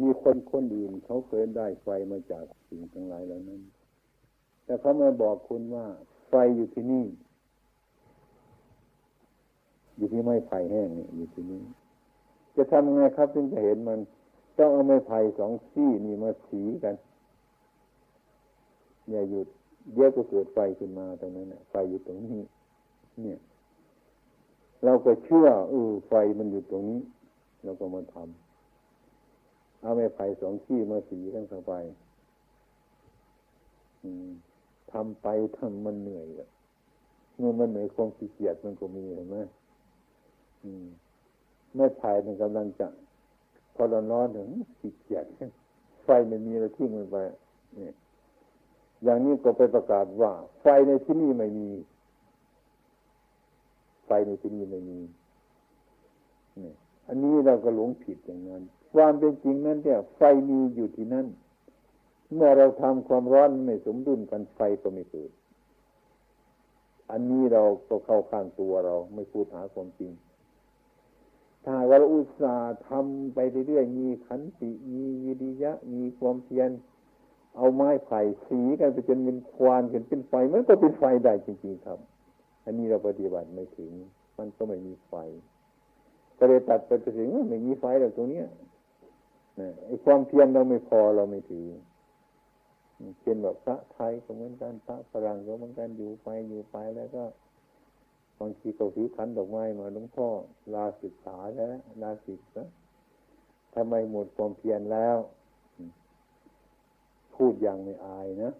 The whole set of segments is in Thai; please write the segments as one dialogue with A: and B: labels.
A: มีคนคนอื่นเขาเคยได้ไฟมาจากสิ่งทั้งหลายเหล่านั้น แต่เขามาบอกคุณว่า ไฟอยู่ที่นี่ อยู่ที่ไม้ไผ่แห้งนี่อยู่ที่นี่ จะทำยังไงครับถึงจะเห็นมัน ต้องเอาไม้ไผ่สองซี่นี่มาสีกัน อย่าหยุดเดี๋ยวก็เกิดไฟขึ้นมาตรงนั้นไฟอยู่ตรงนี้ เนี่ย เราก็เชื่อเออไฟมันอยู่ตรงนี้ เราก็มาทำ เอาไม้ไผ่สองขี้มาสีกันเข้าไปทำไปทำมันเหนื่อยเมื่อมันเหนื่อยความขี้เกียจมันก็มีเห็นไหมไม้ไผ่มันกำลังจะพอเราร้อนถึงขี้เกียจไฟไม่มีเราทิ้งมันไปนี่อย่างนี้ก็ไปประกาศว่า ไฟในที่นี่ไม่มี ไฟในที่นี่ไม่มีนี่อันนี้เราก็หลงผิดอย่างนั้น ความเป็นจริงนั้นเนี่ยไฟมีอยู่ที่นั่น เมื่อเราทำความร้อนไม่สมดุลกันไฟก็ไม่เกิด อันนี้เราก็เข้าข้างตัวเราไม่พูดหาความจริง ถ้าเราอุตส่าห์ทำไปเรื่อยๆมีขันติมีวิริยะ มีความเพียรเอาไม้ไผ่สีกันไปจนเป็นควานกันเป็นไฟมันก็เป็นไฟได้จริง ๆ ครับ อันนี้เราปฏิบัติไม่ถึง มันก็ไม่มีไฟก็เลยตัดไปถึงไม่มีไฟแล้ตรงนี้นะ ไอ้ความเพียรเราไม่พอเราไม่ถือเช่นแบบพระไทยก็เหมือนกันพระฝรั่งก็เหมือนกันอยู่ไปอยู่ไปแล้วก็บางทีก็ถือขันดอกไม้มาหลวงพ่อลาศึกษาแล้วลาศิกนะทำไมหมดความเพียรแล้ว พูดอย่างไม่อายนะ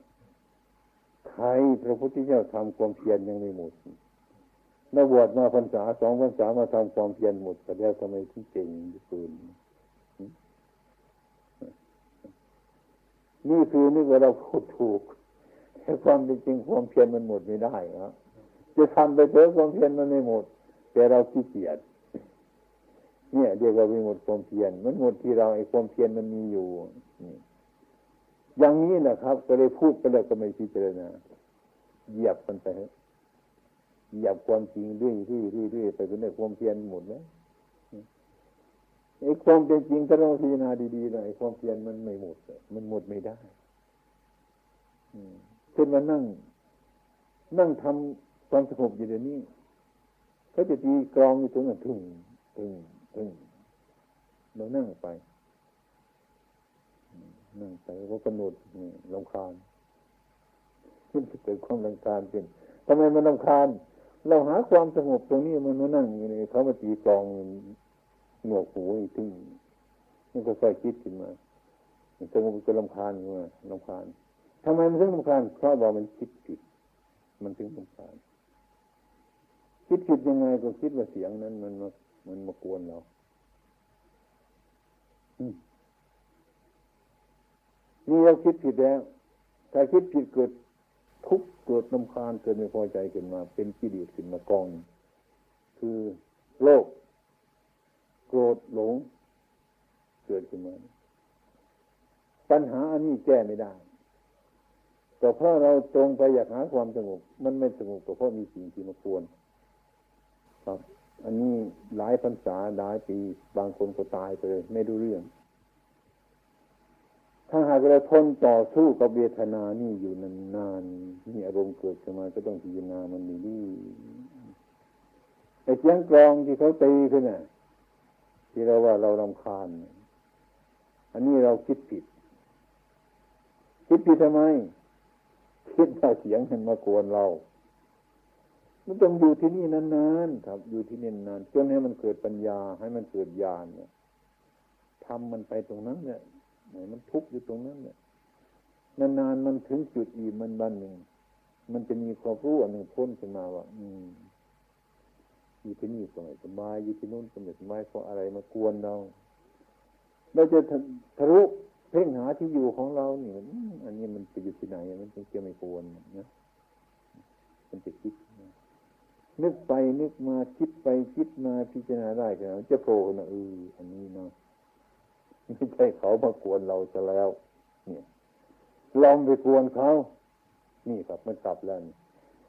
A: ใครพระพุทธเจ้าทำความเพียรยังไม่หมดนักบวชมาพรรษาสองพรรษามาทำความเพียรหมดแต่แล้วทำไมถึงเก่งปืน นี่คือนึกว่าเราพูดถูกแต่ความเป็นจริงความเพียรมันหมดไม่ได้ครับจะทำไปเถอะความเพียรมันไม่หมด แต่เราขี้เกียจเนี่ยเรียกว่าไม่หมดความเพียรมันหมดที่เราไอ้ความเพียรมันมีอยู่อย่างนี้นะครับ ก็เลยพูดไปแล้วก็ไม่พิจารณาเหยียบมันไปเหยียบความจริงเรื่อยเรื่อยเรื่อยไปเป็นได้ความเพียรหมดแล้ว ไอ้ความเป็นจริงถ้าเราพิจารณาดีๆหน่อยความเพียรมันไม่หมดมันหมดไม่ได้เช่นมานั่ง นั่งทำความสงบอยู่เดี๋ยวนี้เขาจะตีกรองอยู่ตรงนั้นถึงถึงถึงเรานั่งไปนั่งไปก็กำหนดลำคาญขึ้นเกิดความลำคาญขึ้นทำไมมันลำคาญ เราหาความสงบตรงนี้มันมานั่งอยู่ในเขามาตีกรอง หนวกหูอีกทีมันก็ค่อยคิดขึ้นมาสงบก็ลำคาญขึ้นมาลำคาญทำไมมันถึงลำคาญเพราะว่ามันคิดผิด มันถึงลำคาญคิดผิดยังไงก็คิดว่าเสียงนั้น มันมามันมากวนเราอนี่เราคิดผิดแล้วถ้าคิดผิดเกิดทุกข์เกิดน้ำคานเกิดไม่พอใจขึ้นมา เป็นกิเลสขึ้นมากอง คือโลภ โกรธหลง เกิดขึ้นมาปัญหาอันนี้แก้ไม่ได้แต่เพราะเราตรงไปอยากหาความสงบมันไม่สงบก็เพราะมีสิ่งที่มาควรครับ อันนี้หลายพรรษาหลายปีบางคนก็ตายไปเลยไม่ดูเรื่อง ถ้าหากเราทนต่อสู้กับเวทนานี่อยู่นานๆนี่อารมณ์เกิดขึ้นมาก็ต้องพิจารณามันดีๆไอ้เสียงกรองที่เขาตีขึ้นน่ะ ที่เราว่าเราลำคาญ อันนี้เราคิดผิด คิดผิดทำไม คิดว่าเสียงมันมากวนเรา มันต้องอยู่ที่นี่นานๆครับอยู่ที่นี่นานจนให้มันเกิดปัญญา ให้มันเกิดญาณเนี่ยทำมันไปตรงนั้นเนี่ยไหนมันทุกข์อยู่ตรงนั้นเนี่ยนานๆมันถึงจุดอิ่มมันบันหนึ่ง มันจะมีความรู้อันหนึ่งพ้นขึ้นมาว่า อืม อยู่ที่นี่ก็ไม่สบายอยู่ที่นู่นก็ไม่สบายเพราะอะไรมากวนเราเราจะทะลุเพ่งหาที่อยู่ของเราเนี่ยอันนี้มันจะอยู่ที่ไหนมันจะไม่ควรนะมันจะคิดนึกไปนึกมาคิดไปคิดมาพิจารณาได้ก็จะโผล่นะเอออันนี้เนาะไม่ใช่เขามากวนเราจะแล้ว เนี่ยลองไปกวนเขา นี่ครับมันกลับแล้ว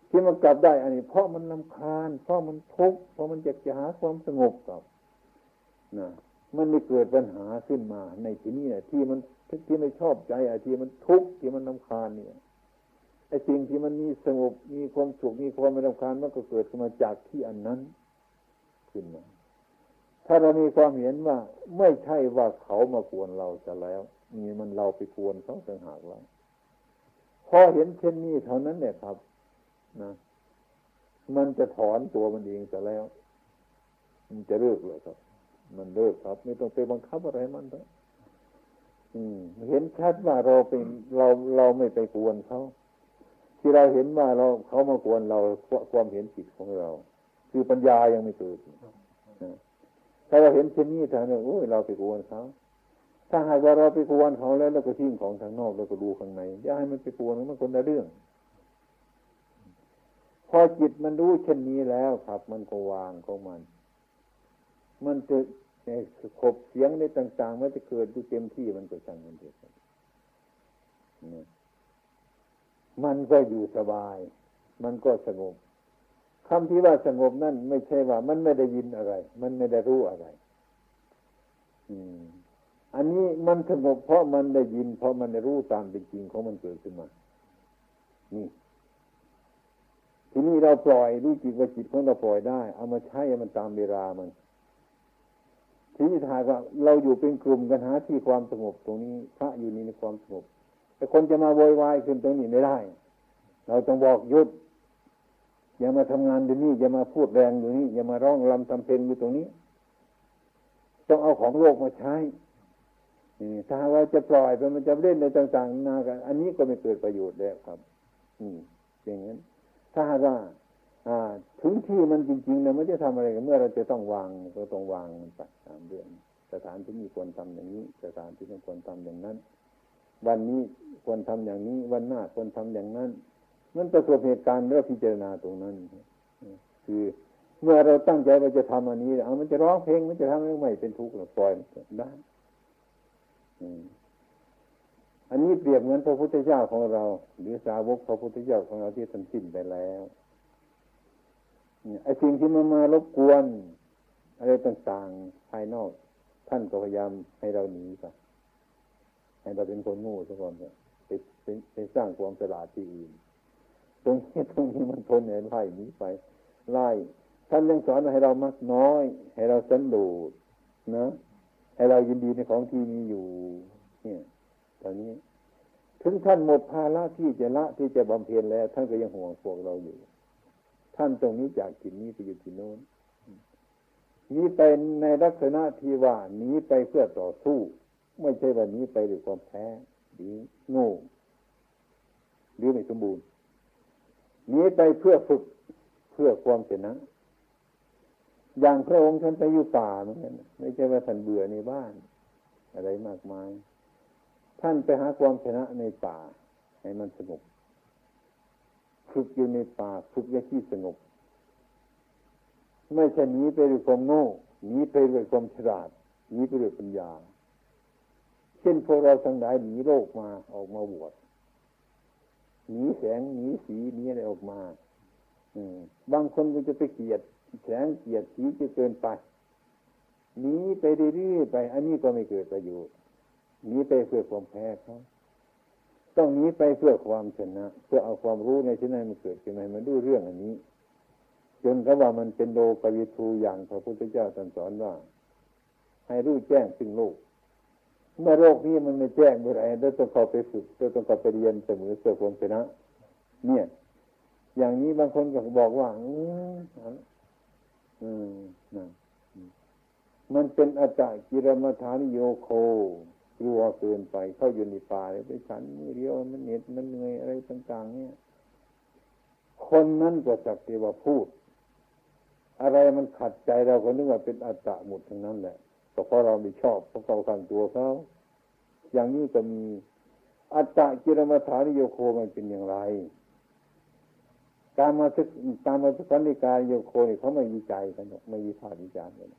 A: ที่มันกลับได้อันนี้ เพราะมันลำคาญ เพราะมันทุกข์เพราะมันอยากจะหาความสงบกับนะมันไม่เกิดปัญหาขึ้นมา ในที่นี้เนี่ยที่มันที่ไม่ชอบใจอที่มันทุกข์ที่มันนำคาญเนี่ยไอ้สิ่งที่มันมีสงบมีความสุขมีความไม่นำคาญมันก็เกิดขึ้นมาจากที่อันนั้นขึ้นมาถ้าเรามีความเห็นว่า ไม่ใช่ว่าเขามากวนเราจะแล้วนี่มันเราไปกวนเขาต่างหากแล้วพอเห็นเช่นนี้เท่านั้นเนี่ยครับ นะมันจะถอนตัวมันเองจะแล้ว มันจะเลิกเลยครับ มันเลิกครับ ไม่ต้องไปบังคับอะไรมันแล้วเห็นชัดว่าเราเป็นเราเราไม่ไปกวนเขาที่เราเห็นว่าเราเขามากวนเราความเห็นผิดของเรา คือปัญญายังไม่เกิดถ้าเราเห็นเช่นนี้ทางนี้โอ้ยเราไปกวนเขาถ้าหากว่าเราไปกวนเขาแล้วเราก็ทิ้งของทางนอกเราก็ดูข้างในอย่าให้มันไปกวนมันคนละเรื่อง พอจิตมันรู้เช่นนี้แล้วครับ มันก็วางของมัน มันจะขบเสียงในต่าง ๆ มันจะเกิดดูเต็มที่มันก็สั่งมันเถิดมันก็อยู่สบาย มันก็สงบคำที่ว่าสงบนั่นไม่ใช่ว่า มันไม่ได้ยินอะไร มันไม่ได้รู้อะไร อืม อันนี้มันสงบเพราะมันได้ยิน เพราะมันได้รู้ตามเป็นจริงของมันเกิดขึ้นมา นี่ ทีนี้เราปล่อยรู้จิตว่าจิตของเราปล่อยได้ เอามาใช้มันตามเวลามัน ทีนี้ถ้าว่าเราอยู่เป็นกลุ่มกันหาที่ความสงบตรงนี้ พระอยู่นี่ในความสงบ แต่คนจะมาโวยวายขึ้นตรงนี้ไม่ได้ เราต้องบอกยุดอย่ามาทำงานอยู่นี่อย่ามาพูดแรงอยู่นี่อย่ามาร้องลำทำเพลงอยู่ตรงนี้ ต้องเอาของโลกมาใช้ถ้าว่าจะปล่อยไปมันจะเล่นในต่างๆนากัน อันนี้ก็ไม่เกิดประโยชน์แล้วครับ อืมอย่างนั้น ถ้าว่าอ่าถึงที่มันจริงๆเนี่ยมันจะทำอะไรกันเมื่อเราจะต้องวางก็ต้องวางมันไปตามเรื่องสถานที่นี้ควรทำอย่างนี้ สถานที่นี้ควรทำอย่างนั้น วันนี้ควรทำอย่างนี้ วันหน้าควรทำอย่างนั้น มันประสบเหตุการณ์เรื่องพิจารณาตรงนั้น คือเมื่อเราตั้งใจว่าจะทำอันนี้เอามันจะร้องเพลงมันจะทำให้ไม่เป็นทุกข์หรือปล่อยได้อั อันนี้เปรียบเหมือนพระพุทธเจ้าของเรา หรือสาวกพระพุทธเจ้าของเราที่ท่านสิ้นไปแล้วไอ้สิ่งที่มันมารบกวน อะไรต่างๆภายนอก ท่านก็พยายามให้เราหนีไปให้เราเป็นคนง่ซะก่อนไปไปไปสร้างความสลาดที่อื่นตรงนี้ตรงนี้มันทนเห็นไล่หนีไปไล่ท่านยังสอนให้เรามักน้อย ให้เราสันโดษนะ ให้เรายินดีในของที่มีอยู่ เนี่ย ตอนนี้ ถึงท่านหมดภาระที่จะละที่จะบำเพ็ญแล้ว ท่านก็ยังห่วงพวกเราอยู่ ท่านตรงนี้จากที่นี้ไปอยู่ที่โน้นนี้เป็นในลักษณะที่ว่านี้ไปเพื่อต่อสู้ ไม่ใช่ว่านี้ไปด้วยความแพ้หรือโง่หรือไม่สมบูรณ์นี้ไปเพื่อฝึกเพื่อความชนะอย่างพระองค์ท่านไปอยู่ป่าเหมือนกันไม่ใช่ว่าท่านเบื่อในบ้าน อะไรมากมาย ท่านไปหาความชนะในป่า ให้มันสงบฝึกอยู่ในป่าฝึกในที่สงบ ไม่ใช่หนีไปด้วยความโง่หนีไปด้วยความฉลาดหนีไปด้วยปัญญา เช่นพวกเราทั้งหลายหนีโลกมาออกมาบวชหนีแสงหนีสีหนีอะไรออกมาอืบางคนก็จะไปเกลียดแสงเกลียรติสีจะเกินไปหนีไปเรื่อยๆไป อันนี้ก็ไม่เกิดประโยชน์ หนีไปเพื่อความแพ้เขาต้องหนีไปเพื่อความชนะ เพื่อเอาความรู้ในที่นั้นมันเกิดขึ้นมามันดูเรื่องอันนี้ จนก็ว่ามันเป็นโลกวิทูอย่างพระพุทธเจ้าสอนว่า ให้รู้แจ้งซึ่งโลก เมื่อโลกนี้มันไม่แจ้งเมื่อไรเราต้องเข้าไปฝึกเราต้องเข้าไปเรียนเสมอเพื่อความชนะ เนี่ย อย่างนี้บางคนก็บอกว่า อืมอืมนะมันเป็นอาจากิรมฐานโยโค กลัวเกินไป เข้าอยู่ในป่าเลยไปฉันมือเดียวมันเหน็ดมันเหนื่อยอะไรต่าง ๆ เนี่ย คนนั้นก็สักแต่ว่าพูด อะไรมันขัดใจเราก็นึกว่าเป็นอัตตะหมดทั้งนั้นแหละก็เพราะเราไม่ชอบเพราะเขาขังตัวเขาอย่างนี้จะมีอัตตะกิรมฐานโยโคมันเป็นอย่างไรการมาศึกการมาศึกษาในกายโยโคนี่เขาไม่วิจัยกันหรอกไม่วิพากษ์วิจารณ์กัน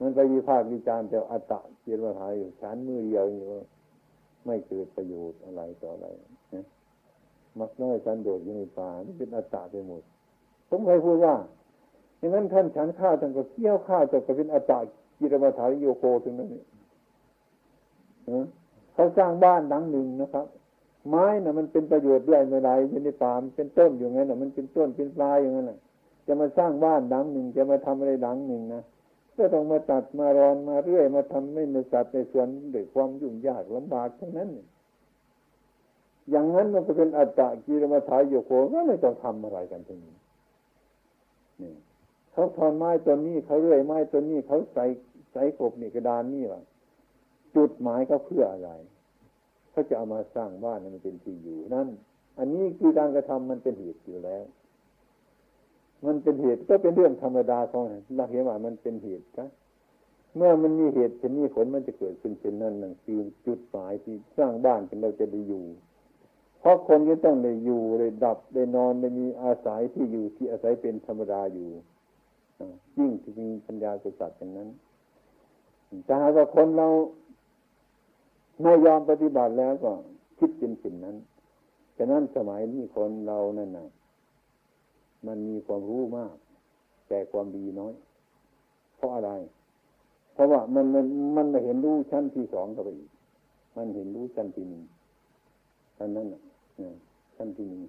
A: มันไปวิพากษ์วิจารณ์แต่อัตตะเกียรติหายอยู่ฉันมือเดียวนี่ว่ไม่เกิดประโยชน์อะไรต่ออะไรนะมักน้อยฉันโดดอยู่ในป่านี่เป็นอัตตะไปหมดผมเคยพูดว่าอย่างนั้นท่านฉันข้าวท่านก็เคี่ยวข้าวจะก็เป็นอัตตะจิรมาถาริโยโกถึงนั้นนี่เขาสร้างบ้านหลังหนึ่งนะครับ ไม้น่ะมันเป็นประโยชน์ด้วยไม่ไรอยู่ในป่ามันเป็นต้นอยู่งั้นน่ะมันเป็นต้นเป็นปลายอย่างนั้นน่ะจะมาสร้างบ้านหลังหนึ่งจะมาทำอะไรหลังหนึ่งนะ ก็ต้องมาตัดมารอนมาเรื่อยมาทำไม่ในสัตว์ในส่วนด้วยความยุ่งยากลำบากทั้งนั้น อย่างนั้นมันก็เป็นอัตตะกีรมาถายโยโกก็ไม่ต้องทำอะไรกันทีนี้นี่เขาทอนไม้ตัวนี้เขาเรื่อยไม้ตัวนี้เขาใส่ใส่กบนี่กระดานนี่ว่าจุดหมายก็เพื่ออะไรเขาจะเอามาสร้างบ้านมันเป็นที่อยู่นั่น อันนี้คือการกระทำมันเป็นเหตุอยู่แล้ว มันเป็นเหตุก็เป็นเรื่องธรรมดาของเราเห็นว่ามันเป็นเหตุครับเมื่อมันมีเหตุจะมีผลมันจะเกิดขึ้นเป็นนั่นนั่นคือจุดหมายที่สร้างบ้านเป็นเราจะได้อยู่ เพราะคนก็ต้องได้อยู่ได้ดับได้นอนได้มีอาศัยที่อยู่ที่อาศัยเป็นธรรมดาอยู่ยิ่งที่มีปัญญาสุสัตว์อย่างนั้นถ้าหากว่าคนเราไม่ยอมปฏิบัติแล้วก็คิดเป็นสิ่งนั้นฉะนั้นสมัยนี้คนเรานั่นนะ มันมีความรู้มาก แต่ความดีน้อย เพราะอะไร เพราะว่ามันมันมันไม่เห็นรู้ชั้นที่สองเข้าไปอีกมันเห็นรู้ชั้นที่หนึ่งท่านนั้นนะชั้นที่หนึ่ง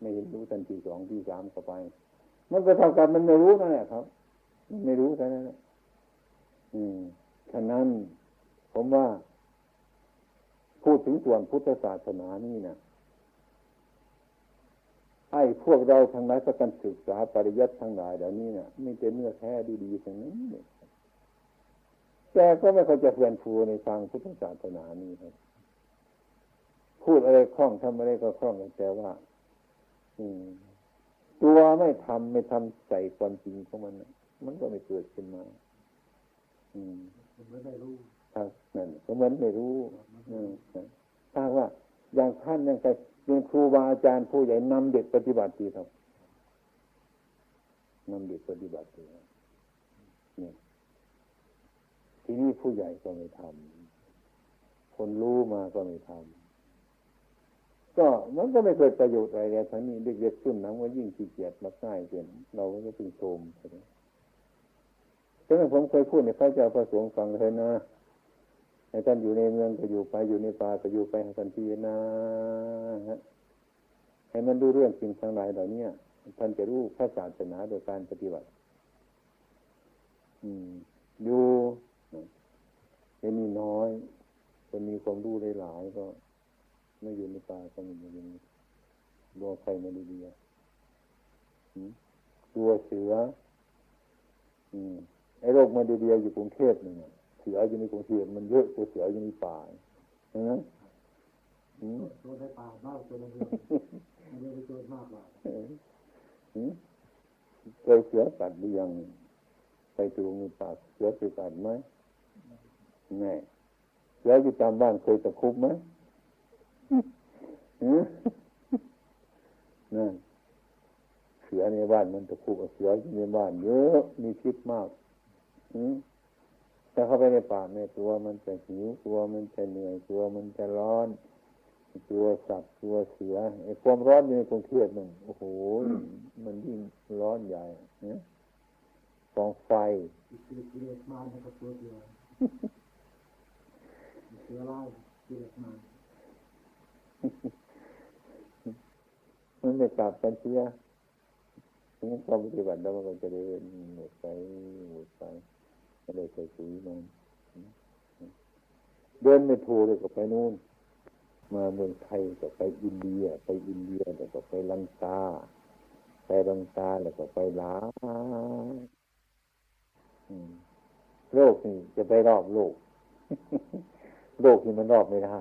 A: ไม่เห็นรู้ชั้นที่สองที่สามเข้าไป มันก็เท่ากับมันไม่รู้นั่นแหละครับมันไม่รู้แค่นั้นอืมฉะนั้น ผมว่า พูดถึงส่วนพุทธศาสนานี่นะ ไอ้พวกเราทั้งหลายก็การศึกษาปริยัติทั้งหลายเหล่านี้เนี่ยไม่เป็นเนื้อแท้ดีๆทั้งนั้นแต่ก็ไม่ค่อยจะเพื่อนฟูในทางพุทธศาสนานี้ครับ พูดอะไรคล่องทำอะไรก็คล่องแต่ว่า อืม ตัวไม่ทำไม่ทำใส่ความจริงของมันมันก็ไม่เกิดขึ้นมา อืม
B: ไม่ได้รู้
A: ครับนั่นก็เหมือนไม่รู้ถ้าว่าอย่างท่านยังไง เป็นครูบาอาจารย์ผู้ใหญ่นำเด็กปฏิบัติดีครับนำเด็กปฏิบัติดีนี่ทีนี้ผู้ใหญ่ก็ไม่ทำคนรู้มาก็ไม่ทำก็มันก็ไม่เกิดประโยชน์อะไรเลยทั้งนี้เด็กๆขึ้นน้ำว่ายิ่งขี้เกียจมาง่ายเกินเราก็ต้องโทมใช่ไหมฉะนั้นผมเคยพูดในพระเจ้าประสงค์ฟังเลยนะ ให้ท่านอยู่ในเมืองก็อยู่ไปอยู่ในป่าก็อยู่ไปให้ท่านพิจารณาให้มันดูเรื่องสิ่งทั้งหลายเหล่านี้ท่านจะรู้พระศาสนาโดยการปฏิบัติ อืม อยู่ไม่มีน้อยคนมีความรู้หลายๆก็ไม่อยู่ในป่าก็ไม่อยู่ในบัวใครมาดีดีตัวเสือ อืมไอ้โรคมาดีดีอยู่กรุงเทพนี่ สืออยู่ในกรุงเทพมันเยอะตัวเสืออยู่ในป่าใช่ไหม
B: ตัวในป่ามากตัวในเมืองมันไม่ได้ตัวมากกว่า
A: เคยเสือตัดหรือยังไปดูในป่าเสือเคยตัดไหมแน่เสืออยู่ตามบ้านเคยตะคุบไหมนั่นเสือในบ้านมันตะคุบเสืออยู่ในบ้านเยอะมีพิษมาก อืม ถ้าเข้าไปในป่าเนี่ยตัวมันจะหิวตัวมันจะเหนื่อยตัวมันจะร้อน ตัวสัตว์ตัวเสือไอ้ความร้อนในกรุงเทพมันโอ้โหมันยิ่งร้อนใหญ่เนี่ยกองไฟมาตัวเสือเสือร้ายมามันไม่กลับกันเสียงั้นความปฏิบัติแล้วมันก็จะเดินหมดไปหมดไป ได้ใส่ปุ๋ยมันเดินไม่ถูกเลยก็ไปนู่นมาเมืองไทยก็ไปอินเดีย ไปอินเดียแล้วก็ไปลังกาไปลังกาแล้วก็ไปลาโลกนี่จะไปรอบโลก โลกนี่มันรอบไม่ได้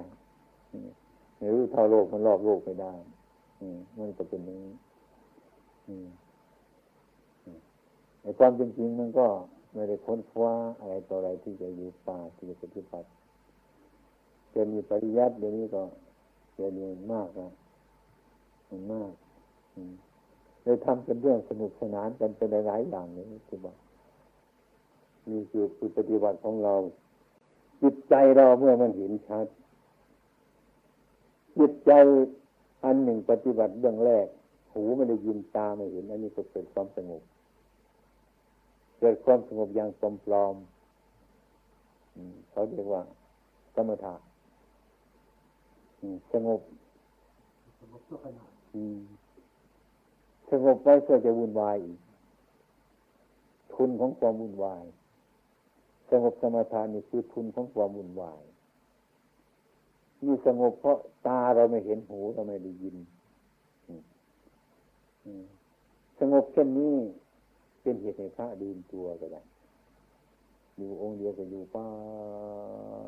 A: ไม่รู้เท่าโลกมันรอบโลกไม่ได้มันจะเป็นอย่างนี้ในความจริงมันก็ ไม่ได้ค้นคว้าอะไรต่ออะไรที่จะอยู่ป่าที่จะปฏิบัติจะมีปริยัติเดี๋ยวนี้ก็จะมีมากนะมันมากเลยทำเป็นเรื่องสนุกสนานกันเป็นหลายอย่างเลยที่บอกมีคือปฏิบัติของเรา จิตใจเราเมื่อมันเห็นชัด จิตใจอันหนึ่งปฏิบัติเบื้องแรก หูไม่ได้ยินตาไม่เห็น อันนี้ก็เป็นความสงบ เกิดความสงบอย่างสมปลอมเขาเรียกว่า สมถะสงบ
B: สงบ
A: สงบไว้เพื่อจะวุ่นวายอีกทุนของความวุ่นวาย สงบสมาทานนี่คือทุนของความวุ่นวายนี่สงบเพราะตาเราไม่เห็นหูเราไม่ได้ยินสงบเช่นนี้ เป็นเหตุให้พระดื่มตัวก็ได้อยู่องค์เดียวก็อยู่ป้า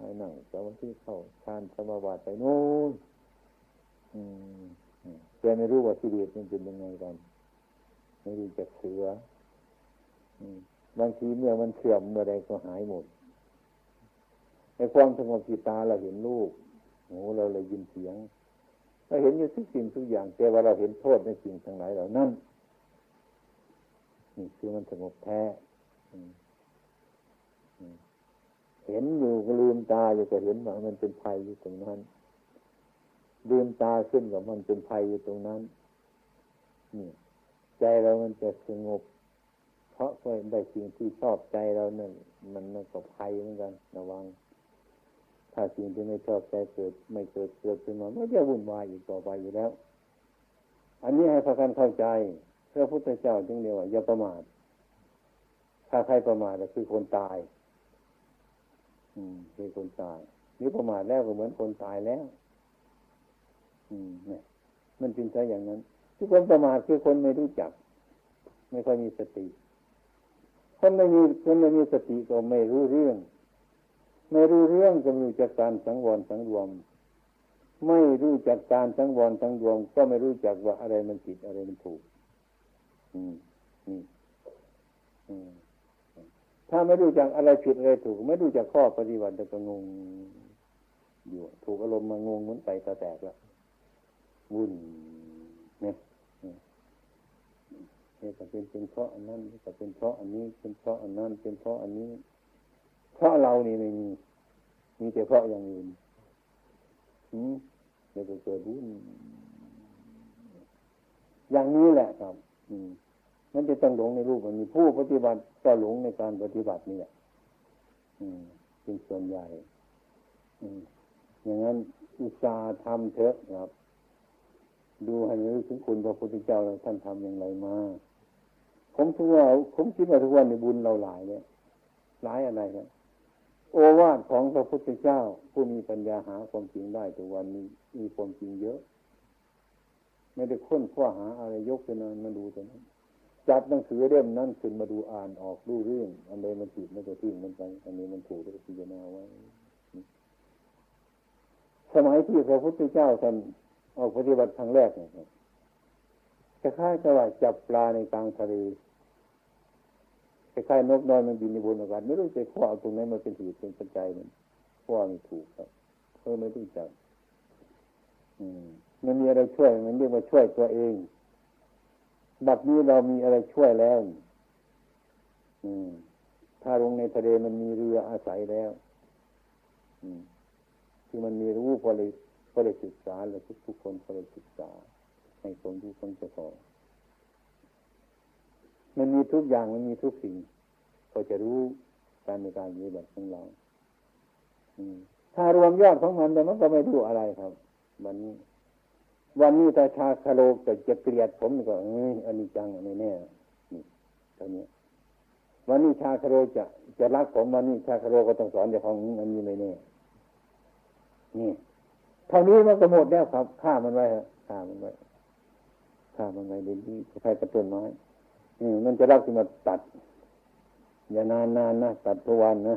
A: ให้นั่งสมาธิเข้าฌานสมาบัติไปโน่นแต่ไม่รู้ว่าสิเดชมันเป็นยังไงกันไม่รู้จักเสือบางทีเมื่อมันเสื่อมเมื่อใดก็หายหมดในความสงบจิตตาเราเห็นรูปหูเราเลยยินเสียงเราเห็นอยู่ทุกสิ่งทุกอย่างแต่ว่าเราเห็นโทษในสิ่งทั้งหลายเหล่านั้น นี่คือมันสงบแท้เห็นอยู่ก็ลืมตาอยู่ก็เห็นว่ามันเป็นภัยอยู่ตรงนั้นลืมตาขึ้นกับมันเป็นภัยอยู่ตรงนั้นนี่ใจเรามันจะสงบ เพราะเคยได้สิ่งที่ชอบใจเราเนี่ยมันมันก็ภัยเหมือนกัน ระวัง ถ้าสิ่งที่ไม่ชอบใจเกิด ไม่เกิดเกิดขึ้นมาไม่จะวุ่นวายอีกต่อไปอยู่แล้ว อันนี้ให้พากันเข้าใจ พระพุทธเจ้าจึงเรียกว่าอย่าประมาทถ้าใครประมาทก็คือคนตาย อืม คือคนตายนี่ประมาทแล้วก็เหมือนคนตายแล้ว อืมเนี่ยมันเป็นใจอย่างนั้น ทุกคนประมาทคือคนไม่รู้จัก ไม่ค่อยมีสติ คนไม่มีคนไม่มีสติก็ไม่รู้เรื่อง ไม่รู้เรื่องก็ไม่รู้จักการสังวรสังรวม ไม่รู้จักการสังวรสังรวม ก็ไม่รู้จักว่าอะไรมันผิดอะไรมันถูก นี่ถ้าไม่รู้จักอะไรผิดอะไรถูก ไม่รู้จักข้อปฏิบัติก็งงอยู่ ถูกอารมณ์มางงเหมือนไตตาแตกแล้ววุ่นเนี่ยนี่ก็เป็นเป็นเพราะอันนั้นก็เป็นเพราะอันนี้ เป็นเพราะอันนั้น เป็นเพราะอันนี้ เพราะเรานี่ไม่มีมีแต่เพราะอย่างอื่นอืมเดี๋ยวก็เกิดวุ่นอย่างนี้แหละครับ อืม มันจะต้องหลงในรูปมันมีผู้ปฏิบัติก็หลงในการปฏิบัตินี่แหละเป็นส่วนใหญ่อย่างนั้นอุตสาห์ทำเถอะครับ ดูให้รู้ถึงคุณพระพุทธเจ้าท่านทำอย่างไรมาผมคิดว่าผมคิดว่าทุกวันในบุญเราหลายเนี่ยหลายอะไรครับโอวาทของพระพุทธเจ้า ผู้มีปัญญาหาความจริงได้ทุกวันนี้มีความจริงเยอะ ไม่ได้ค้นคว้าหาอะไรยกขึ้นมามาดูแต่นั้น จับหนังสือเล่มนั้นขึ้นมาดูอ่านออกรู้เรื่องอันใดมันผิดมันก็ทิ้งมันไปอันนี้มันถูกแล้วก็พิจารณาไว้สมัยที่พระพุทธเจ้าท่านออกปฏิบัติครั้งแรกเนี่ยจะคล้ายกับว่าจับปลาในกลางทะเลคล้ายนกน้อยมันบินในบนอากาศไม่รู้จะข้อตรงนั้นมันเป็นเหตุเป็นปัจจัยมันข้อไม่ถูกครับเพื่อไม่รู้จักอืมมันมีอะไรช่วยมันเรียกว่าช่วยตัวเอง บัดนี้เรามีอะไรช่วยแล้วถ้าลงในทะเลมันมีเรืออาศัยแล้วที่มันมีรู้พอเลยพอเลยศึกษาเลยทุกทุกคนพอเลยศึกษาให้คนรู้คนจะพอมันมีทุกอย่างมันมีทุกสิ่งก็จะรู้การในการปฏิบัติของเราถ้ารวมยอดของมันแต่มันก็ไม่รู้อะไรครับ วันนี้ วันนี้ถ้าชาคาโลเกิดจะเกลียดผมก็เอออันนี้จังอันนี้แน่นี่ตอนนี้วันนี้ชาคาโลจะจะรักผมวันนี้ชาคาโลก็ต้องสอนอย่าของอันนี้ไม่แน่นี่เท่านี้มันก็หมดแล้วครับฆ่ามันไว้ครับฆ่ามันไว้ฆ่ามันไว้เดี๋ยวนี้ใครกระตุ้นไม้อืมันจะรักที่มาตัด อย่านานนานนะตัดทุกวันนะ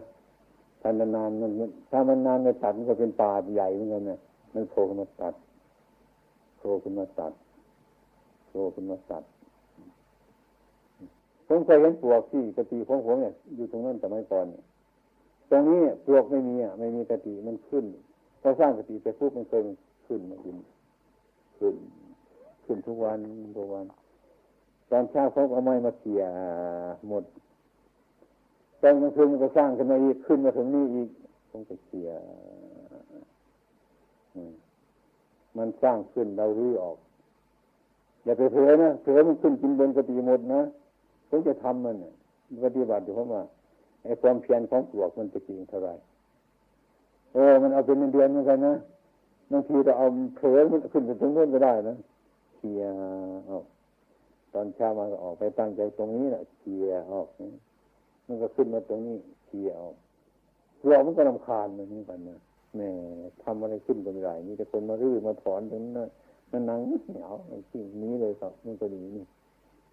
A: ถ้านานนานมันถ้ามันนานไม่ตัดมันก็เป็นป่าใหญ่เหมือนกันนะมันโผล่มาตัด โผล่ขึ้นมาตัดโผล่ขึ้นมาตัดผมเคยเห็นปลวกที่กะติของผมเนี่ยอยู่ตรงนั้นแต่ไม่ก่อนเนี่ยตรงนี้ปลวกไม่มีอะไม่มีกะติมันขึ้นพอสร้างกะติไปปุ๊บมันเคยขึ้นมาขึ้นขึ้นขึ้นทุกวันทุกวัน ตอนเช้าเขาเอาไม้มาเขี่ยหมดตอนกลางคืนมันก็สร้างขึ้นมาอีกขึ้นมาถึงนี่อีกผมก็เขี่ยอืม มันสร้างขึ้นเรารื้อออก อย่าไปเผลอนะเผลอมันขึ้นกินบนกติหมดนะผมจะทำมันปฏิบัติอยู่เพราะว่าไอ้ความเพียรของปลวกมันจะจริงเท่าไรโอ้มันเอาเป็นเดือนเหมือนกันนะบางทีเราเอาเผลอมันขึ้นไปตรงนู้นก็ได้นะเคลียออกตอนเช้ามาก็ออกไปตั้งใจตรงนี้แหละเคลียออกมันก็ขึ้นมาตรงนี้เคลียออกเรามันก็ลำคาญมันนี่กันนะ แหมทำอะไรขึ้นก็ไม่ได้มีแต่คนมารื้อมาถอนตรงนั้นนั่นนังเหนียวสิ่งนี้เลยครับมันก็ดีนี่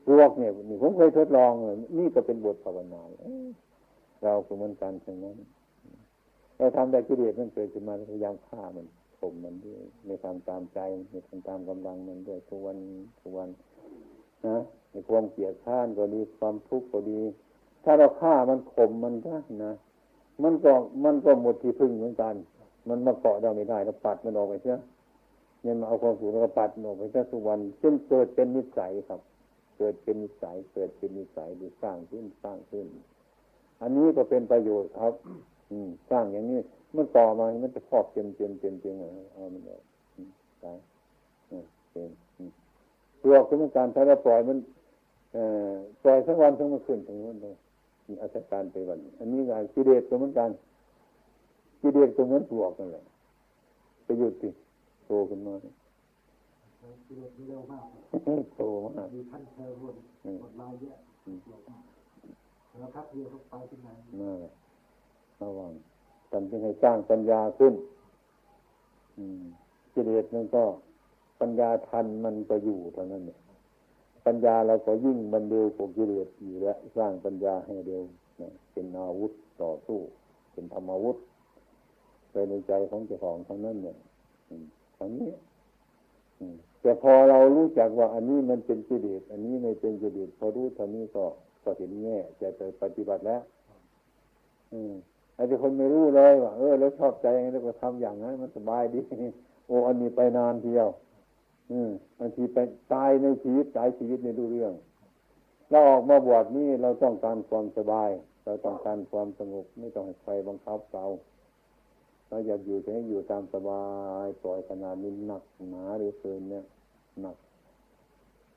A: พวกเนี่ยนี่ผมเคยทดลองเลยนี่ก็เป็นบทภาวนาเราก็เหมือนกันเช่นนั้นเราทำได้กิเลสมันเกิดขึ้นมาพยายามฆ่ามันข่มมันด้วยในทำตามใจในทำตามกำลังมันด้วยทุกวันทุกวันนะในความเกลียดข้านก็ดีความทุกข์ก็ดี ถ้าเราฆ่ามันข่มมันได้นะ มันก็มันก็หมดที่พึ่งเหมือนกัน มันมาเกาะเราไม่ได้เราปัดมันออกไปเสียเนี่ยมาเอาความสูงแล้วก็ปัดออกไปเสียทุกวันจนเกิดเป็นนิสัยครับ เกิดเป็นนิสัยเกิดเป็นนิสัยดูสร้างขึ้นสร้างขึ้น อันนี้ก็เป็นประโยชน์ครับ อืมสร้างอย่างนี้มันต่อมา มันจะครอบเต็มเต็มเต็มเต็มเอามันออกตายเป็นตัวคือมันการถ้าเราปล่อยมันปล่อยทั้งวันทั้งมื่อคืนทั้งวันเลยมีอาการไปวัน อันนี้งานกิเลสก็เหมือนกัน กิเลสก็เหมือนปลวกนั่นแหละไปหยุดสิโตขึ้นมา
B: กิเลสเร็วมาก
A: โต
B: มากมีขั้นเทอร์วนกดลายเยอะแล้วครับเรียกไปที่ไหน
A: น่าระวังกันจึงให้สร้างปัญญาขึ้นกิเลสมันก็ปัญญาทันมันก็อยู่เท่านั้นเนี่ยปัญญาเราก็ยิ่งมันเร็วกว่ากิเลสอยู่แล้วสร้างปัญญาให้เร็วเป็นอาวุธต่อสู้ เป็นธรรมอาวุธ ไปในใจของเจ้าของทั้งนั้นเนี่ยทั้งนี้แต่พอเรารู้จักว่า อันนี้มันเป็นกิเลสอันนี้ไม่เป็นกิเลสพอรู้เท่านี้ก็ก็เห็นแง่จะไปปฏิบัติแล้ว อืมไอ้ที่คนไม่รู้เลยว่าเออแล้วชอบใจแล้วก็ทำอย่างนั้นมันสบายดีโอ้อันนี้ไปนานเที่ยว อืมบางทีไปตายในชีวิตตายชีวิตในดูเรื่องเราออกมาบวชนี่เราต้องการความสบาย เราต้องการความสงบไม่ต้องให้ใครบังคับเรา เราอยากอยู่จะให้อยู่ตามสบายปล่อยขนาดนี้หนักหนาหรือเกินเนี่ยหนัก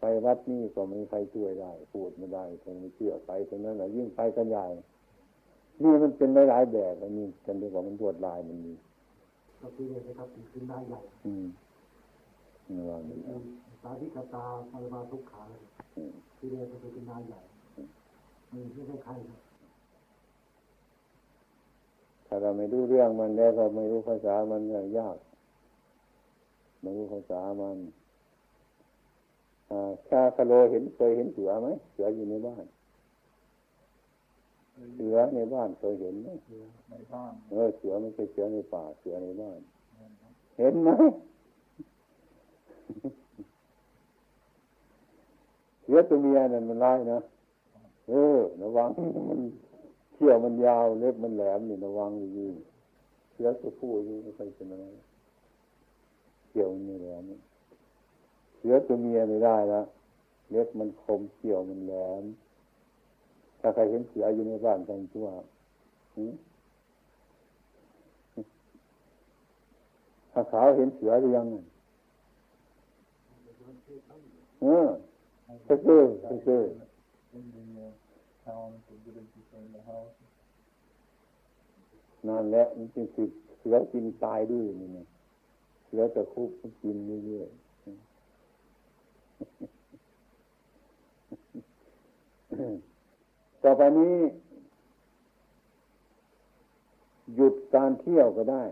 A: ไปวัดนี่ก็ไม่มีใครช่วยได้ พูดไม่ได้คงไม่เชื่อไปตรงนั้นแหละยิ่งไปกันใหญ่นี่มันเป็นหลายๆแบบอันนี้กันเรียกว่ามันรวดลายมันมี
B: ก็คือเลยนะครับขึ้นได้ใหญ่
A: อืม
B: ว่าตาที่กตาปรมาทุกขาคือเลยจะเป็นได้ใหญ่มันไม่ใช่ใครครับ
A: ถ้าเราไม่รู้เรื่องมันแล้วก็ไม่รู้ภาษามันก็ยาก ไม่รู้ภาษามันชาคาโลเห็นเคยเห็นเสือไหมเสืออยู่ในบ้านเสือในบ้านเคยเห็นไหมในบ้านเออเสือไม่ใช่เสือในป่าเสือในบ้าน เห็นไหมเสือตัวเมียนั่นมันร้ายนะเออระวังมัน เขี้ยวมันยาวเล็บมันแหลมนี่ระวังดีเสือตัวผู้นี่ไม่ใช่เป็นอะไรเขี้ยวมันแหลมเสือตัวเมียไม่ได้ละเล็บมันคมเขี้ยวมันแหลมถ้าใครเห็นเสืออยู่ในบ้านกันชั่วถ้าขาวเห็นเสือหรือยังเออก็คือก็คือ นั่นแหละมันเป็นสืเสือกินตายด้วยนี่นะเสือจะคุบกินเรื่อยๆต่อไปนี้ หยุดการเที่ยวก็ได้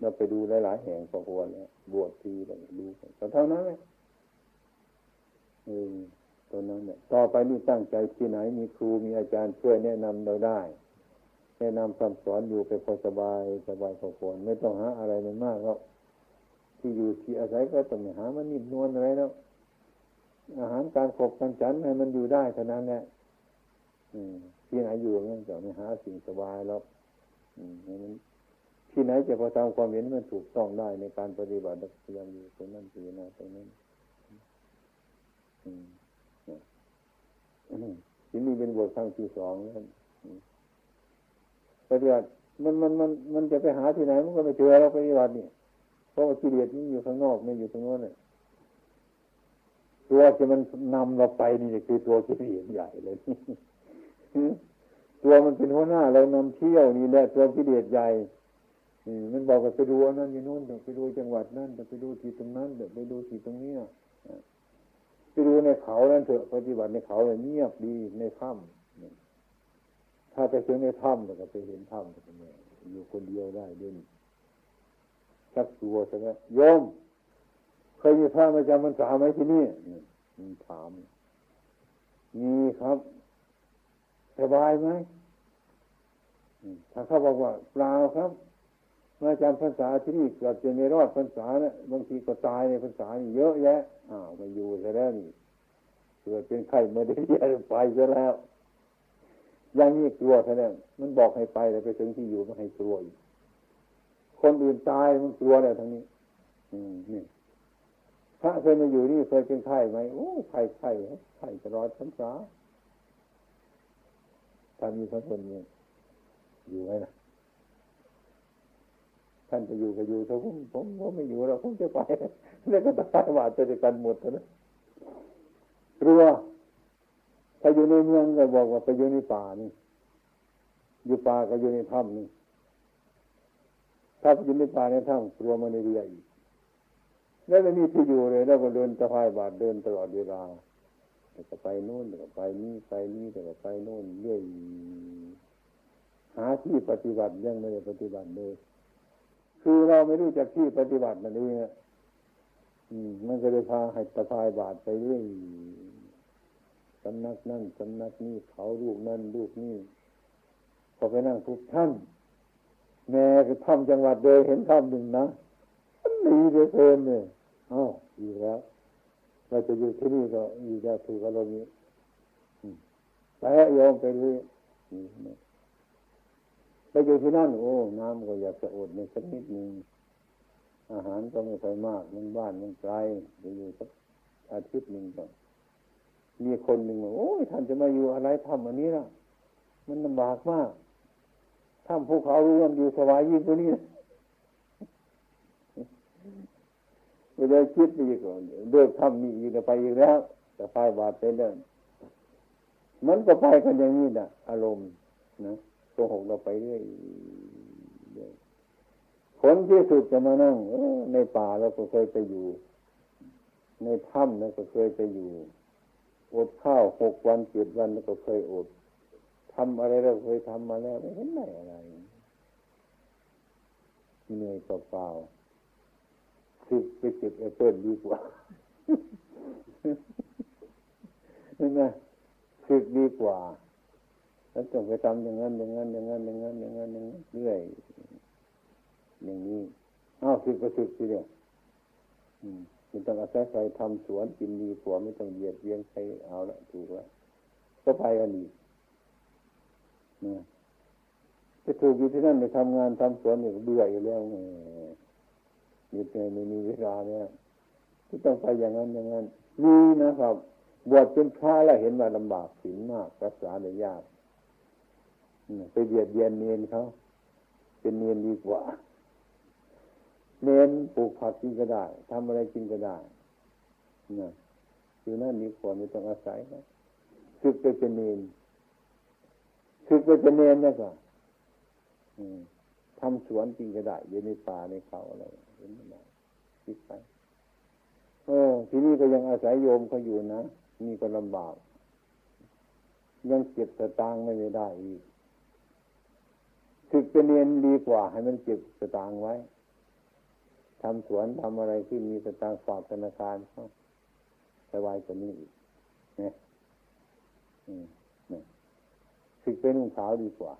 A: เราไปดูหลาย ๆ แห่งพอควรแล้วบวชทีไปดูแต่เท่านั้นเลยเออ ตัวนั้นเนี่ยต่อไปนี่ตั้งใจที่ไหนมีครูมีอาจารย์ช่วยแนะนำเราได้ แนะนำคำสอนอยู่ไปพอสบายสบายพอควรไม่ต้องหาอะไรมันมากแล้วที่อยู่ที่อาศัยก็ต้องหามันนิ่มนวลอะไรแล้วอาหารการขบการฉันให้มันอยู่ได้เท่านั้นแหละที่ไหนอยู่งั้นจะไม่หาสิ่งสบายแล้วที่ไหนจะพอทำความเห็นมันถูกต้องได้ในการปฏิบัติพยายามอยู่ตรงนั้นตรงนั้นตรงนั้น ที่นี่เป็นบทครั้งที่สองแล้วปฏิบัติมันมันมันมันจะไปหาที่ไหนมันก็ไม่เจอเราปฏิบัตินี่เพราะว่ากิเลสมันอยู่ข้างนอกไม่อยู่ตรงนั้นเลยตัวที่มันนำเราไปนี่คือตัวกิเลสใหญ่เลยตัวมันเป็นหัวหน้าเรานำเที่ยวนี่แหละตัวกิเลสใหญ่มันบอกว่าไปดูนั่นอยู่นู้นไปดูจังหวัดนั่นไปดูที่ตรงนั้นไปดูที่ตรงนี้ ไปดูในเขานั่นเถอะปฏิบัติในเขาเลยเงียบดีในถ้ำถ้าไปถึงในถ้ำก็ไปเห็นถ้ำก็เป็นอยู่คนเดียวได้ด้วยชักตัวใช่ไหมโยมเคยมีพระมาจำพรรษาไหมที่นี่มีถาม มีครับ สบายไหมถ้าเขาบอกว่าเปล่าครับ มาจำพรรษาที่นี่เกือบจะไม่รอดพรรษาเนะบางทีก็ตายในพรรษาเยอะแยะอ้าวมาอยู่ซะแล้วนี่เกิดเป็นไข้มาได้ยไปซะแล้วยังนี่กลัวซะแล้วมันบอกให้ไปแต่ไปถึงที่อยู่มันให้กลัวอีกคนอื่นตายมันกลัวแล้วทั้งนี้ อืมนี่พระเคยมาอยู่นี่เคยเป็นไข้ไหมโอ้ไข้ไข้ไข้ตลอดพรรษาถ้ามีพระคนนี้อยู่ไหมนะ ท่านจะอยู่ก็อยู่ถ้าผมผมก็ไม่อยู่แล้วผมจะไปแล้วก็ตายว่าจะกันหมดนะกลัวถ้าอยู่ในเมืองก็บอกว่าไปอยู่ในป่านี่ อยู่ป่าก็อยู่ในถ้ำนี่ถ้าไปอยู่ในป่าในถ้ำกลัวมันในเรืออีกแล้วไม่มีที่อยู่เลย แล้วก็เดินตะพายบาดเดินตลอดเวลาแต่ก็ไปโน่นแต่ก็ไปนี่ไปนี่แต่ก็ไปโน่นเรื่อยหาที่ปฏิบัติยังไม่ได้ปฏิบัติเลย คือเราไม่รู้จักที่ปฏิบัติมันเองมันก็เลยพาให้ตะพายบาดไปเรื่อยสำนักนั่นสำนักนี้เขาลูกนั่นลูกนี่พอไปนั่งทุกท่าน แม่ก็ทำจังหวัดเดยเห็นทำหนึ่งนะมันดีเหลือเกินเนี่ยอ้าวอีกแล้วเราจะอยู่ที่นี่ก็อีกแล้วถูกอารมณ์นี้ไปยอมไปเลย ไปอยู่ที่นั่นโอ้ น้ำก็อยากจะอดในสักนิดหนึ่งอาหารก็ไม่ค่อยมากมันบ้านมันไกลไปอยู่สักอาทิตย์หนึ่งก่อนมีคนหนึ่งบอกโอ้ยท่านจะมาอยู่อะไรทำอันนี้ล่ะ มันลำบากมากถ้ำภูเขารู้ว่าอยู่สบายยิ่งกว่านี้ไม่ได้คิดไปอีก่อนเลิกทำมีอีกไปอีกแล้ว แต่ไฟบาดไปเดินมันก็ไปกันอย่างนี้นะอารมณ์นะ โกหกเราไปเรื่อยผลที่สุดจะมานั่งในป่าเราก็เคยไปอยู่ ในถ้ำเราก็เคยไปอยู่อดข้าวหกวันเจ็ดวันเราก็เคยอดทำอะไรเราเคยทำมาแล้วไม่เห็นไหนอะไรเหนื่อยเปล่าคือไปเก็บแอปเปิลดีกว่าเห็นไหมคือดีกว่า แล้วต้องไปทำอย่างนั้นอย่างนั้นอย่างนั้นอย่างนั้นอย่างนั้นอย่างนั้นเรื่อยอย่างนี้อ้าวสึกก็สึกทีเดียวคุณต้องอาศัยใครทำสวนกินดีกว่าไม่ต้องเหยียดเยียงใครเอาละถูกล้วก็ไปกันดีนะจะถูกอยู่ที่นั่นไปทำงานทำสวนเนี่ยเบื่ออยู่แล้วไงอยู่ในไม่มีเวลาเนี่ยที่ต้องไปอย่างนั้นอย่างนั้นมีนะครับ บวชเป็นพระแล้วเห็นว่าลำบากศีลมากรักษาได้ยาก ไปเบียดเบียนเนียนเขาเป็นเนียนดีกว่า เนียนปลูกผักกินก็ได้ทำอะไรกินก็ได้นะอยู่นั่นดีกว่าไม่ต้องอาศัยนะคึกไปเป็นเนียนคึกไปเป็นเนียนนะก็ทำสวนกินก็ได้อยู่ในป่าในเขาอะไรเห็นไหมคิดไปเออที่นี่ก็ยังอาศัยโยมเขาอยู่นะนี่ก็ลำบาก ยังเก็บสตางค์ไม่ได้อีก ฝึกเป็นเรียนดีกว่า ให้มันเก็บสตางค์ไว้ทำสวนทำอะไรที่มีสตางค์ฝากธนาคารเขาสบายกว่านี้อีกเนี่ยเนี่ยฝึกเป็นนุ่งขาวดีกว่า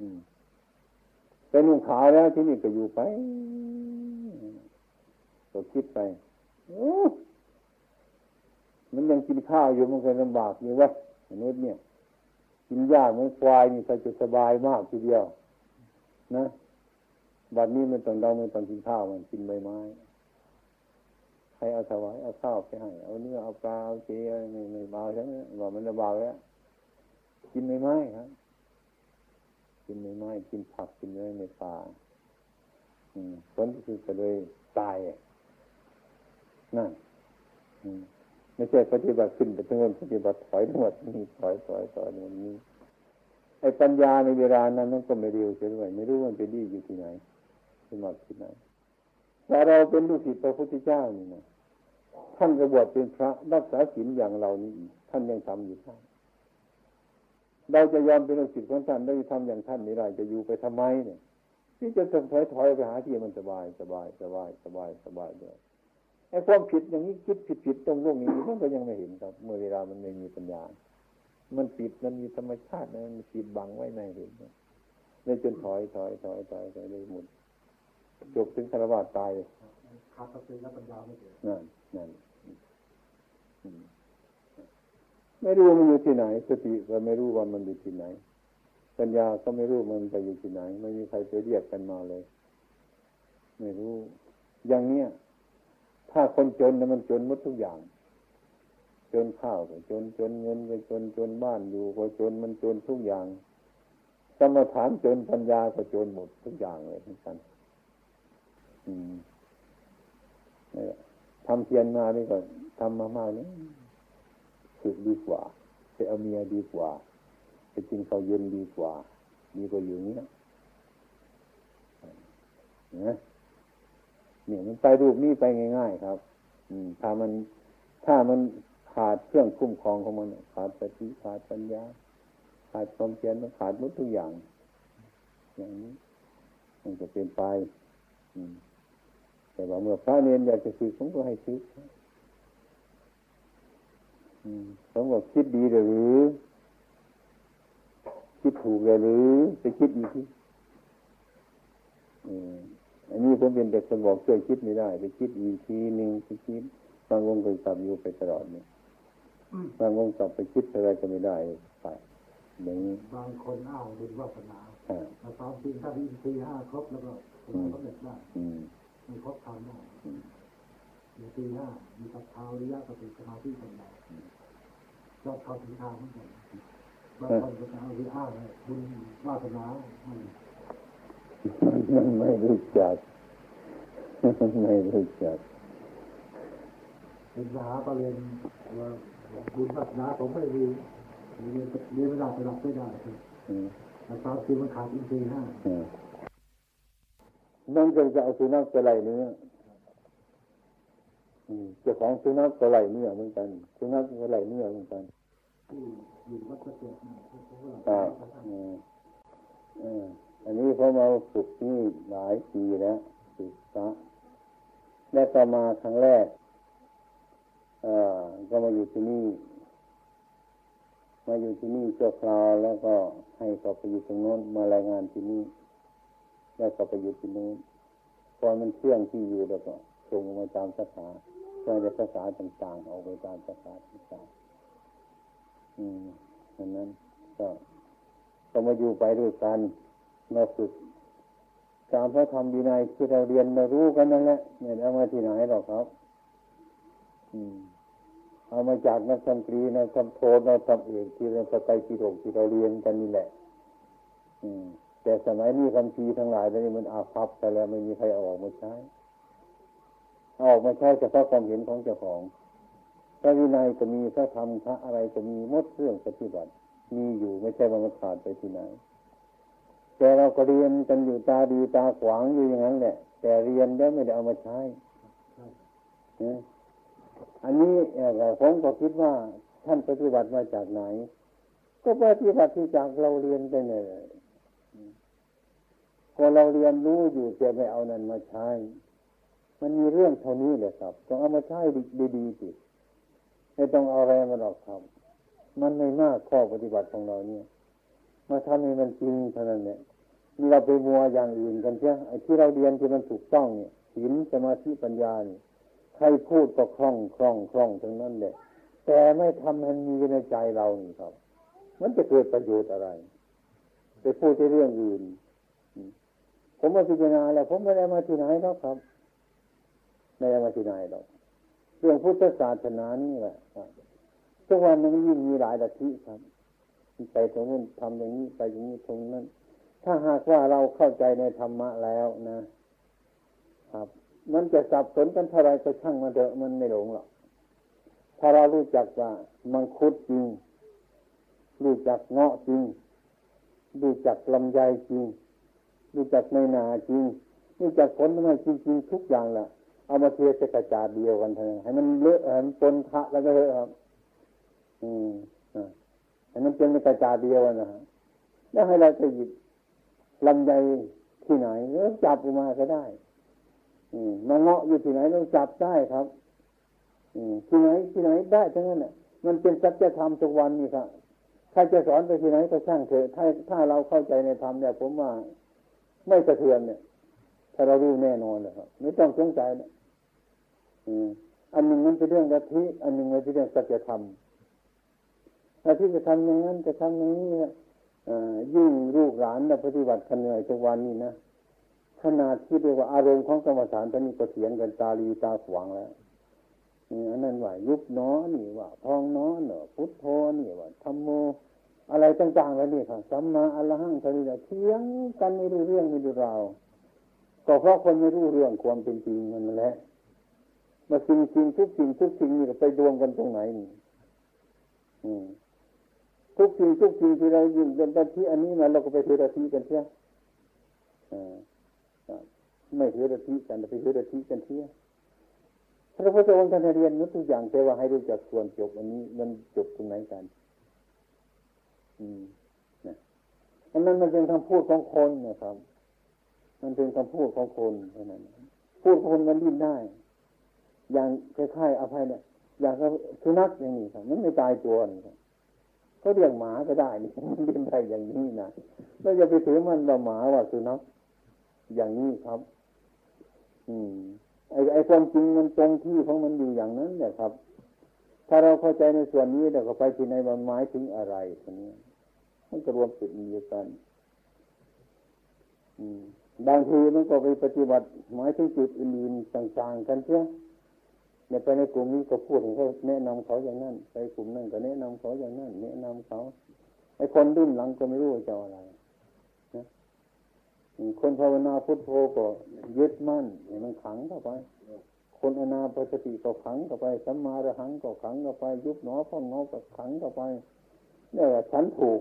A: อืมเป็นนุ่งขาวแล้วที่นี่ก็อยู่ไปก็คิดไปมันยังกินข้าวอยู่มันก็ลำบากอยู่วะมนุษย์เนี่ย กินหญ้าเหมือนควายนี่จะสบายมากทีเดียว นะบัดนี้มันต้องเราไม่ต้องกินข้าวมันกินใบไม้ใครเอาถวายเอาข้าวไปให้เอาเนื้อเอาปลาเอาเจไม่ไม่เบาใช่ไหมบอกมันจะเบาแล้วกินใบไม้ครับกินใบไม้กินผักกินเนื้อในป่าผลที่สุดก็เลยตายนั่น ไม่ใช่ปฏิบัติขึ้นแต่ทั้งวันปฏิบัติถอยทั้งหมดนี่ถอยถอยถอยมันนี้ไอ้ปัญญาในเวลานั้นมันก็ไม่เร็วเช่นไรไม่รู้มันไปดีอยู่ที่ไหนสมัครที่ไหนแต่เราเป็นลูกศิษย์พระพุทธเจ้านี่นะท่านกระบวชเป็นพระรักษาศีลอย่างเรานี่ท่านยังทำอยู่ท่านเราจะยอมเป็นลูกศิษย์ของท่านได้ทำอย่างท่านไม่ได้จะอยู่ไปทำไมเนี่ยที่จะถอยถอยไปหาที่มันสบายสบายสบายสบายสบายเลย ไอ้ความผิดอย่างนี้คิดผิดผิดตรงโลกนี้มันก็ยังไม่เห็นครับ เมื่อเวลามันไม่มีปัญญา มันปิดมันมีธรรมชาติมันปิดบังไว้ในเห็นเลยจนถอยถอยถอยถอยถอยเลยหมุนจบถึงคารวะตาย
B: ขาดสติและปัญญาไม่เกิด
A: นั่นนั่นไม่รู้มันอยู่ที่ไหน สติก็ไม่รู้ว่ามันอยู่ที่ไหน ปัญญาก็ไม่รู้มันไปอยู่ที่ไหน ไม่มีใครไปเรียกกันมาเลย ไม่รู้ อย่างเนี้ย ถ้าคนจนนะมันจนหมดทุกอย่าง จนข้าวก็จนจนเงินก็จนจนบ้านอยู่ก็จนมันจนทุกอย่างสมถานจนปัญญาก็จนหมดทุกอย่างเลยทั้งนั้นทำเพียรมานี่ก็ทำมามากนี่สุดดีกว่าไปเอาเมียดีกว่าไปกินข้าวเย็นดีกว่าดีกว่าอยู่นี้นะ เนี่ยมันไปรูปนี้ไปง่าย ๆ ครับ อืมถ้ามันถ้ามันขาดเครื่องคุ้มครองของมัน ขาดสติขาดปัญญา ขาดความเพียรมันขาดหมดทุกอย่าง อย่างนี้ มันจะเป็นไป อืมแต่ว่าเมื่อพระเนรอยากจะศึกผมก็ให้ศึกผมก็คิดดีหรือ คิดถูกเลยหรือจะคิดอีกที อันนี้ผมเป็นเด็กคนบอกช่วยคิดไม่ได้ไปคิดอีกทีหนึ่งไปคิดบางวงก็กลับอยู่ไปตลอดเนี่ยบางวงกลับไปคิดอะไรก็ไม่ได้ไปอย่างนี้
B: บางคนอ้าวบุญวาสนาแต่ตามจริงถ้ามีสี่ห้าครบแล้วก็สำเร็จได้ไม่ครบทำได้มีสี่ห้ามีกับเท้าริยะสติสมาธิปัญญาชอบเข้าถึงทางเหมือนกันบางคนก็จะเอาที่อ้างบุญวาสนา
A: มันไม่รู้จัก ไม่รู้จัก
B: เป็นมหาปรริญญาบุญวาสนาผมไม่มีเรียนเรียนไม่ได้ไปรับไม่ได้แต่ตอนคือมันขาดอินทรีย์ห้า
A: นั่นก็จะเอาสุนัขไปไล่เนื้อเจ้าของสุนัขก็ไล่เนื้อเหมือนกันสุนัขก็ไล่เนื้อเหมือนกันอยู่วัดเกิดอ่าอั อันนี้เขามาฝึกนี่หลายปีแล้วฝึกพระและต่อมาครั้งแรกก็มาอยู่ที่นี่ มาอยู่ที่นี่ชั่วคราวแล้วก็ให้เขาไปอยู่ตรงโน้นมารายงานที่นี่ แล้วก็ไปอยู่ที่นู้นพอมันเชื่องที่อยู่แล้วก็ส่งมาตามสาขาก็จะภาษาต่างๆออกไปตามภาษาต่างๆอืมดังนั้นก็ก็มาอยู่ไปด้วยกัน มาฝึกตามพระธรรมดีนัยที่เราเรียนมารู้กันนั่นแหละเนี่ยเอามาที่ไหนหรอกครับเอามาจากนักธรรมตรีนักธรรมโทนักธรรมเอกที่เราสไตปิฎกที่เราเรียนกันนี่แหละ อืม แต่สมัยนี้คำพีทั้งหลายนี่มันอาภัพไปแล้วไม่มีใครเอาออกมาใช้เอาออกมาใช้เฉพาะความเห็นของเจ้าของพระวินัยก็มีพระธรรมพระอะไรก็มีมดเรื่องปฏิบัติ มีอยู่ไม่ใช่ว่ามันขาดไปที่ไหน แต่เราก็เรียนกันอยู่ตาดีตาขวางอยู่อย่างนั้นแหละ แต่เรียนแล้วไม่ได้เอามาใช้อันนี้ผมก็คิดว่าท่านปฏิบัติมาจากไหน ก็ปฏิบัติที่จากเราเรียนไปเนี่ยพอเราเรียนรู้อยู่แต่ไม่เอานั้นมาใช้ มันมีเรื่องเท่านี้แหละครับ ต้องเอามาใช้ดีๆสิไม่ต้องเอาอะไรมาหรอกครับมันไม่มากข้อปฏิบัติของเราเนี่ย มาทำให้มันจริงเท่านั้นเนี่ยเราไปมัวอย่างอื่นกันใช่ไอ้ที่เราเรียนที่มันถูกต้องเนี่ยศีลสมาธิปัญญาเนี่ยใครพูดก็คล่องคล่องคล่องทั้งนั้นแหละแต่ไม่ทำให้มีในใจเรานี่ครับ มันจะเกิดประโยชน์อะไรไปพูดในเรื่องอื่น ผมมาพิจารณาแล้ว ผมไม่ได้มาที่ไหนหรอกครับไม่ได้มาที่ไหนหรอกเรื่องพุทธศาสนานี่แหละทุกวันนี้ยิ่งมีหลายลัทธิครับ ไปตรงนู้นทำอย่างนี้ไปอย่างนี้ตรงนั้น ถ้าหากว่าเราเข้าใจในธรรมะแล้วนะ ครับ มันจะสับสนกันเท่าไรก็ช่างมันเถอะมันไม่หลงหรอกถ้าเรารู้จักว่ามังคุดจริง รู้จักเงาะจริง รู้จักลำไยจริง รู้จักในนาจริง รู้จักผลไม้จริงๆทุกอย่างแหละเอามาเทใส่กระจาดเดียวกันเถอะให้มันเลอะให้มันปนทะแล้วก็เลอะครับ อืม อ่มันเป็นกระจาเดียวนะฮะแล้วให้เราจะหยิบลำไยที่ไหนแล้วจับออกมาก็ได้ อืมมาเงาะอยู่ที่ไหนเราจับได้ครับ อืมที่ไหนที่ไหนได้ทั้งนั้นแหละมันเป็นสัจธรรมทุกวันนี่ครับใครจะสอนไปที่ไหนก็ช่างเถอะถ้าถ้าเราเข้าใจในธรรมเนี่ยผมว่าไม่สะเทือนเนี่ย ถ้าเรารู้แน่นอนเลยครับไม่ต้องสงสัยนะอืมอันหนึ่งมันเป็นเรื่องกะทิอันหนึ่งมันเป็นเรื่องสัจธรรม อาที่จะทำอย่างนั้นจะทำอย่างนี้นะยิ่งลูกหลานนะปฏิบัติขันเหนื่อยทุกวันนี้นะขนาดที่เรียกว่าอารมณ์ของกรรมฐานตอนนี้ก็เถียงกันตาลีตาขวางแล้วนี่อันนั้นว่ายุบน้อนี่ว่าพองน้อเนอพุทโธนี่ว่าธรรมโม อะไรต่างๆแล้วนี่ค่ะสัมมาอรหังทะเลเถียงกันไม่รู้เรื่องไม่รู้ราวก็เพราะคนไม่รู้เรื่องความเป็นจริงมันแหละมาสิ่งจริงทุกสิ่งทุกสิ่งนี่ไปรวมกันตรงไหนนี่อืม ทุกสิ่งทุกสิ่งที่เรายิงเป็นที่อันนี้มาเราก็ไปเทระทีกันเชียไม่เทระทีกันไปเทระทีกันเชียพระพุทธองค์ท่านเรียนนุทุกอย่างแต่ว่าให้รู้จักส่วนจบอันนี้มันจบตรงไหนกัน อืมนะอันนั้นมันเป็นคำพูดของคนนะครับ มันเป็นคำพูดของคนเท่านั้นพูดคนมันดิ้นได้ อย่างคล้ายๆอภัยเนี่ย อย่างสุนัขอย่างนี้ครับมันไม่ตายตัวนี่ครับ เขาเรียกหมาก็ได้นี่มันเป็นไปอย่างนี้นะเราจะไปถือมันว่าหมาว่าสุนัขอย่างนี้ครับ อืมไอ้ไอ้ความจริงมันตรงที่ของมันอยู่อย่างนั้นเนี่ยครับ ถ้าเราเข้าใจในส่วนนี้เราก็ไปที่ในมันหมายถึงอะไรทีนี้มันก็รวมจุดเดีกันบางทีมันก็ไปปฏิบัติหมายถึงจุดอื่นๆต่างๆกันเช่ เนี่ยไปในกลุ่มนี้ก็พูดถึงเขาแนะนำเขาอย่างนั้นไปกลุ่มนั้นก็แนะนำเขาอย่างนั้นแนะนำเขาไอ้คนรุ่นหลังก็ไม่รู้จะอะไรนะคนภาวนาพุทโธก็ยึดมั่นให้มันขังเข้าไป คนอนาปสติก็ขังเข้าไปสัมมาระหังก็ขังเข้าไป ยุบหนอพองหนอก็ขังเข้าไปเนี่ยฉันถูก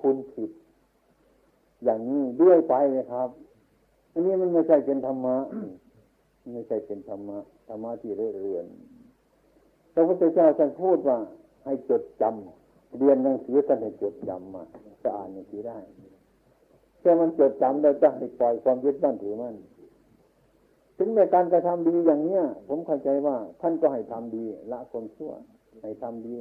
A: คุณผิด อย่างนี้ด้วยไปนะครับ อันนี้มันไม่ใช่เป็นธรรมะไม่ใช่เป็นธรรมะ ธรรมะที่เรื่อนพระพุทธเจ้าท่านพูดว่าให้จดจำเรียนหนังสือท่านให้จดจำมาจะอ่านอย่างนี้ได้แค่มันจดจำแล้วจะให้ปล่อยความยึดมั่นถือมั่นถึงในการกระทำดีอย่างเนี้ย ผมเข้าใจว่า ท่านก็ให้ทำดี ละความชั่ว ให้ทำดี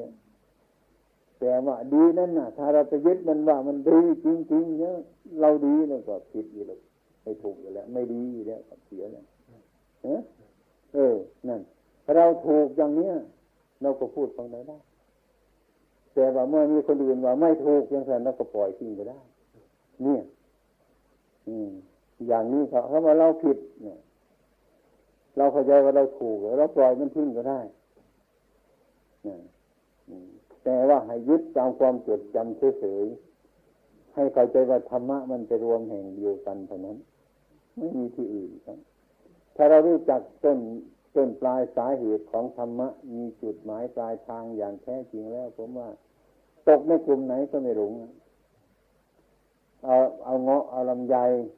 A: แต่ว่าดีนั่นน่ะ ถ้าเราไปยึดมันว่ามันดีจริงๆเนี่ยเราดีแล้วก็ผิดอยู่แล้วไม่ถูกอยู่แล้ว ไม่ดีอยู่แล้วเสียแล้ว เออ นั่น เราถูกอย่างเนี้ยเราก็พูดตรงไหนได้ แต่ว่าเมื่อมีคนอื่นว่าไม่ถูกอย่างนั้นเราก็ปล่อยทิ้งไปได้ เนี่ย อืม อย่างนี้เขาเขาว่าเราผิด เนี่ย เราเข้าใจว่าเราถูกเราปล่อยมันทิ้งก็ได้เนี่ยแต่ว่าให้ยึดตามความจดจำเฉยๆให้เข้าใจว่าธรรมะมันจะรวมแห่งเดียวกันเท่านั้น ไม่มีที่อื่นครับ ถ้าเรารู้จักต้นต้นปลายสาเหตุของธรรมะ มีจุดหมายปลายทางอย่างแท้จริงแล้ว ผมว่า ตกในกลุ่มไหนก็ไม่หลงเอาเอาเงาะเอาลำไย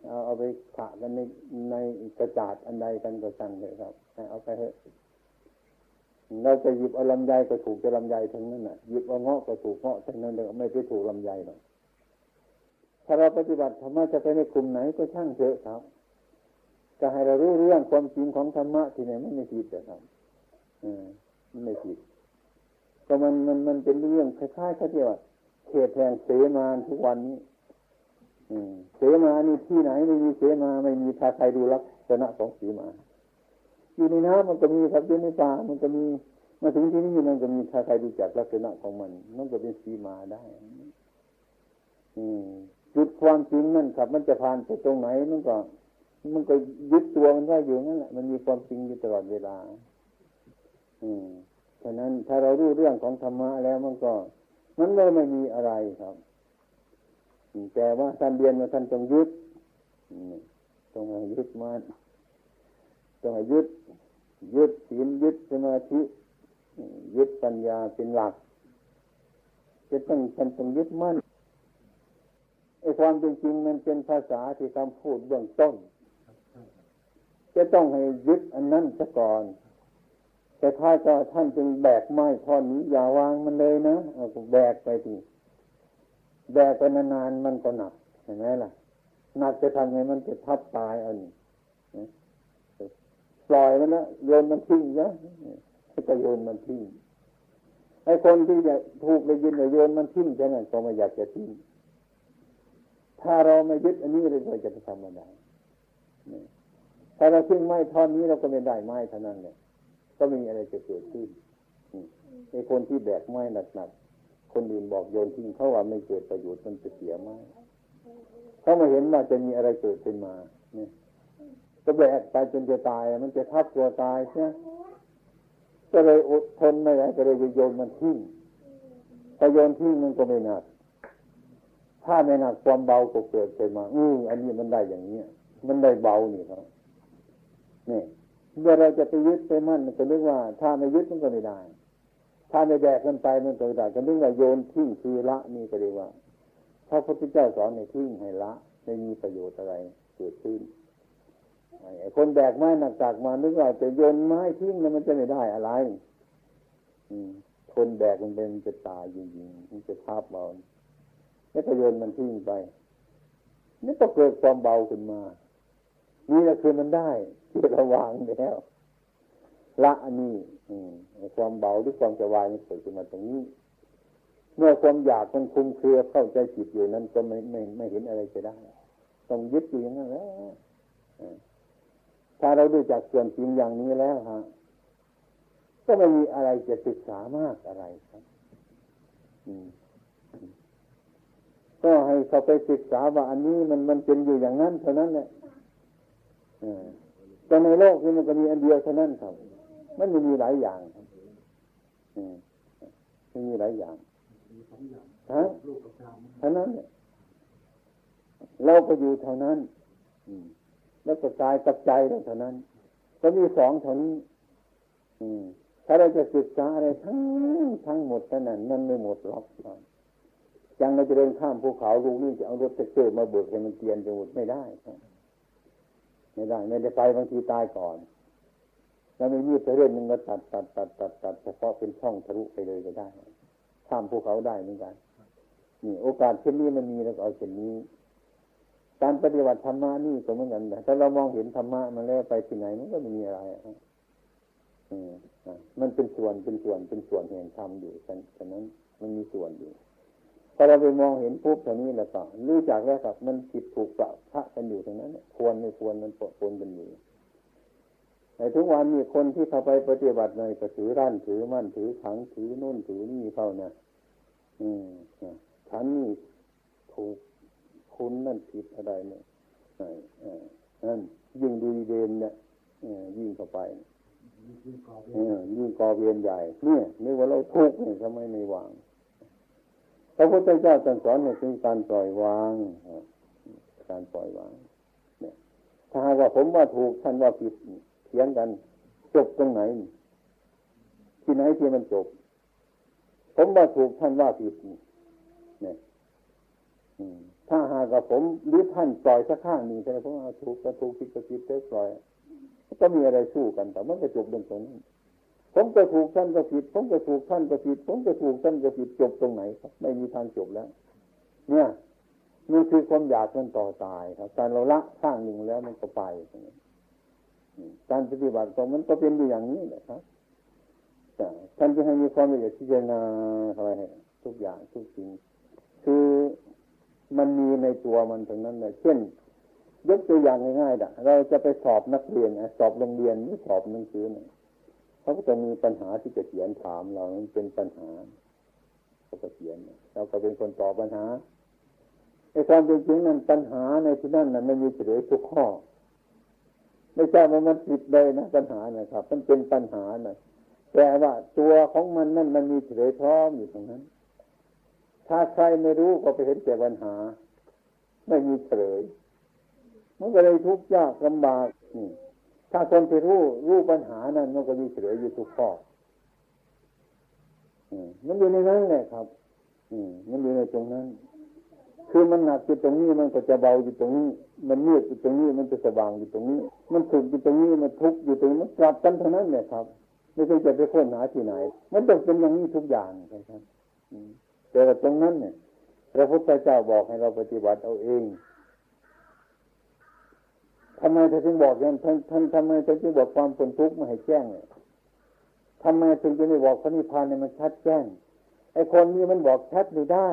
A: เอาเอาไปขะกันในในกระจาดอันใดกันก็สั่งเลยครับเอาไปเถอะเราจะหยิบเอาลำไยก็ถูกจะลำไยทั้งนั้นน่ะหยิบเอาเงาะก็ถูกเงาะทั้งนั้นเลยไม่ไปถูกลำไยหรอกถ้าเราปฏิบัติธรรมะจะไปในกลุ่มไหนก็ช่างเถอะครับ จะให้เรารู้เรื่องความจริงของธรรมะที่ไหนมันไม่ผิดแต่ครับอืมมันไม่ผิดก็มันมันมันเป็นเรื่องคล้ายๆเขาเรียกว่าเขตแห่งเสมาทุกวันนี้เสมานี่ที่ไหนไม่มีเสมาไม่มีทาใครดูลักษณะของเสมา อยู่ในน้ำมันก็มีครับอยู่ในป่ามันก็มีมาถึงที่นี่มันก็มีถ้าใครรู้จักลักษณะของมันมันก็เป็นสีมาได้ อืมจุดความจริงนั่นครับ มันจะผ่านไปตรงไหนมันก็ มันก็ยึดตัวมันไว้อยู่นั่นแหละมันมีความจริงอยู่ตลอดเวลา อืมฉะนั้นถ้าเรารู้เรื่องของธรรมะแล้วมันก็มันเลยไม่มีอะไรครับแต่ว่าท่านเรียนมาท่านต้องยึดต้องให้ยึดมันต้องให้ยึด ยึดศีลยึดสมาธิยึดปัญญาเป็นหลัก จะต้องท่านต้องยึดมั่นไอ้ความจริงๆมันเป็นภาษาที่คำพูดเบื้องต้น จะต้องให้ยึดอันนั้นซะก่อน แต่ถ้าก็ท่านจึงแบกไม้ท่อนนี้อย่าวางมันเลยนะเอาแบกไปทีแบกไปนานๆมันก็หนักเห็นไหมล่ะหนักจะทำไงมันจะทับตายอันปล่อยมันนะโยนมันทิ้งนะก็โยนมันทิ้งไอ้คนที่จะถูกได้ยินว่าโยนมันทิ้งแค่นั้นก็ไม่อยากจะทิ้งถ้าเราไม่ยึดอันนี้เลยเราจะไปทำอะไร ถ้าเราทิ้งไม้ท่อนนี้เราก็ไม่ได้ไม้เท่านั้นเลยก็ไม่มีอะไรจะเกิดขึ้นไอ้คนที่แบกไม้หนักๆคนอื่นบอกโยนทิ้งเขาว่าไม่เกิดประโยชน์มันจะเสียไม้เขาม่เห็นว่าจะมีอะไรเกิดขึ้นมาเนี่ยก็แบกไปจนจะตาย มันจะทับตัวตายใช่ไหมก็เลยอดทนไม่ไหวก็เลยโยนมันทิ้งพอโยนทิ้งมันก็ไม่หนัก ถ้าไม่หนักความเบาก็เกิดขึ้นมา อืออันนี้มันได้อย่างเนี้ยมันได้เบานี่ครับ นี่เมื่อเราจะไปยึดไปมั่นมันก็เรียกว่า ถ้าไม่ยึดมันก็ไม่ได้ ถ้าไม่แบกมันไปมันก็ไม่ได้ก็เรียกว่าโยนทิ้งคือละนี่ก็เรียกว่าพระพุทธเจ้าสอนในทิ้งให้ละไม่มีประโยชน์อะไรเกิดขึ้นไอ้คนแบกไม้หนักๆมานึกว่าจะโยนไม้ทิ้งแล้วมันจะไม่ได้อะไร อืมคนแบกมันเป็นจะตายจริงๆมันจะทับเบาแล้วก็โยนมันทิ้งไปนี่ก็เกิดความเบาขึ้นมา นี่แหละคือมันได้ที่เราวางแล้วละอันนี้อความเบาหรือความสบายมันเกิดขึ้นมาตรงนี้ เมื่อความอยากมันคุมเครือเข้าใจจิตอยู่นั้นก็ไม่ไม่ไม่เห็นอะไรจะได้ ต้องยึดอยู่อย่างนั้นแล้วถ้าเราดูจากส่วนจริงอย่างนี้แล้วฮะก็ไม่มีอะไรจะศึกษามากอะไรครับก็ให้เขาไปศึกษาว่าอันนี้มันมันเป็นอยู่อย่างนั้นเท่านั้นแหละ แต่ในโลกนี้มันก็มีอันเดียวเท่านั้นครับ มันไม่มีหลายอย่างครับมันมีหลายอย่าง
B: สองอย่าง
A: ฮะเท่านั้นเนี่ยเราก็อยู่เท่านั้นแล้วก็กายกับใจเราเท่านั้น ก็มีสองเท่านี้ถ้าเราจะศึกษาอะไรทั้งทั้งหมดเท่านั้นมันไม่หมดหรอกยังเราจะเดินข้ามภูเขาลูกนี่จะเอารถเตอร์มาเบิกให้มันเตียนจะหมดไม่ได้ครับ ไม่ได้ ไม่ได้ไปบางทีตายก่อน แล้วไม่มีดไปเรื่อยนึงก็ตัดตัดตัดตัดตัดเฉพาะเป็นช่องทะลุไปเลยก็ได้ข้ามภูเขาได้เหมือนกันนี่โอกาสเช่นนี้มันมีแล้วก็เอาเช่นนี้ การปฏิบัติธรรมะนี่ก็เหมือนกันแต่ถ้าเรามองเห็นธรรมะมันแล้วไปที่ไหนมันก็ไม่มีอะไรอะอืมอะมันเป็นส่วนเป็นส่วนเป็นส่วนแห่งธรรมอยู่ฉะนั้นมันมีส่วนอยู่ พอเราไปมองเห็นปุ๊บตรงนี้แหล้วก็รู้จักแล้วครับ มันผิดถูกปะพระกันอยู่ตรงนั้นควรไม่ควรมันปะปนกันอยู่ในทุกวันมีคนที่เข้าไปปฏิบัติในก็ถือร่านถือมั่นถือขังถือโน่นถือนี่เข้านะอืมอะฉันนี่ถูกคุณนั่นผิดอะไรเนี่ยนั่นยิ่งดีเดนเนี่ยยิ่งเข้าไปยิ่งก่อเวียนใหญ่ เนี่ยนึกว่าเราทุกข์เนี่ยทำไมไม่วาง พระพุทธเจ้าสอนเนี่ยคือการปล่อยวางการปล่อยวางเนี่ยถ้าหากว่าผมว่าถูกท่านว่าผิดเถียงกัน จบตรงไหน ที่ไหนที่มันจบ ผมว่าถูกท่านว่าผิดเนี่ยถ้าหากว่าผมหรือท่านปล่อยสักข้างหนึ่งใช่ไหมผมว่าถูกก็ถูกผิดก็ผิดเปล่อยก็มีอะไรสู้กันแต่มันก็จบตรงตรงนั้น ผมก็ถูกท่านก็ผิด ผมก็ถูกท่านก็ผิด ผมก็ถูกท่านก็ผิดจบตรงไหนครับ ไม่มีทางจบแล้ว เนี่ยนี่คือความอยากมันต่อตายครับการเราละข้างหนึ่งแล้วมันก็ไปการปฏิบัติของมันก็เป็นอยู่อย่างนี้แหละครับท่านจะให้มีความละเอียดพิจารณาอะไรทุกอย่างทุกสิ่งคือมันมีในตัวมันตรงนั้นเลยเช่น ยกตัวอย่างง่ายๆนะเราจะไปสอบนักเรียนสอบโรงเรียนหรือสอบหนังสือเนี่ย เขาก็จะมีปัญหาที่จะเขียนถามเรามันเป็นปัญหาเขาก็เขียนเราก็เป็นคนตอบปัญหาในความเป็นจริงนั้นปัญหาในที่นั่นนั้นไม่มีเฉลยทุกข้อไม่ใช่ว่ามันผิดเลยนะปัญหานะครับ มันเป็นปัญหานะแต่ว่าตัวของมันนั่นมันมีเฉลยพร้อมอยู่ตรงนั้น ถ้าใครไม่รู้ก็ไปเห็นแต่ปัญหา ไม่มีเฉลยมันก็เลยทุกข์ยากลำบากนี่ ถ้าคนที่รู้รู้ปัญหานั้น มันก็มีเฉลยอยู่ทุกข้อมันอยู่ในนั้นแหละครับอืมันอยู่ในตรงนั้น คือมันหนักอยู่ตรงนี้มันก็จะเบาอยู่ตรงนี้ มันมืดอยู่ตรงนี้มันจะสว่างอยู่ตรงนี้ มันสุขอยู่ตรงนี้มันทุกข์อยู่ตรงนี้มันกลับกันเท่านั้นเนี่ยครับ ไม่ใช่จะไปค้นหาที่ไหน มันต้องเป็นอย่างนี้ทุกอย่างครับแต่ตรงนั้นเนี่ยพระพุทธเจ้าบอกให้เราปฏิบัติเอาเอง ทำไมท่านจึงบอกอย่างท่านท่านทำไมท่านจึงบอกความเป็นทุกข์ม่ให้แจ้งเนี่ยทำไมถึงจะไม่บอกพระนิพพานเนี่ยมันชัดแจ้งไอ้คนนี้มันบอกชัดไม่ได้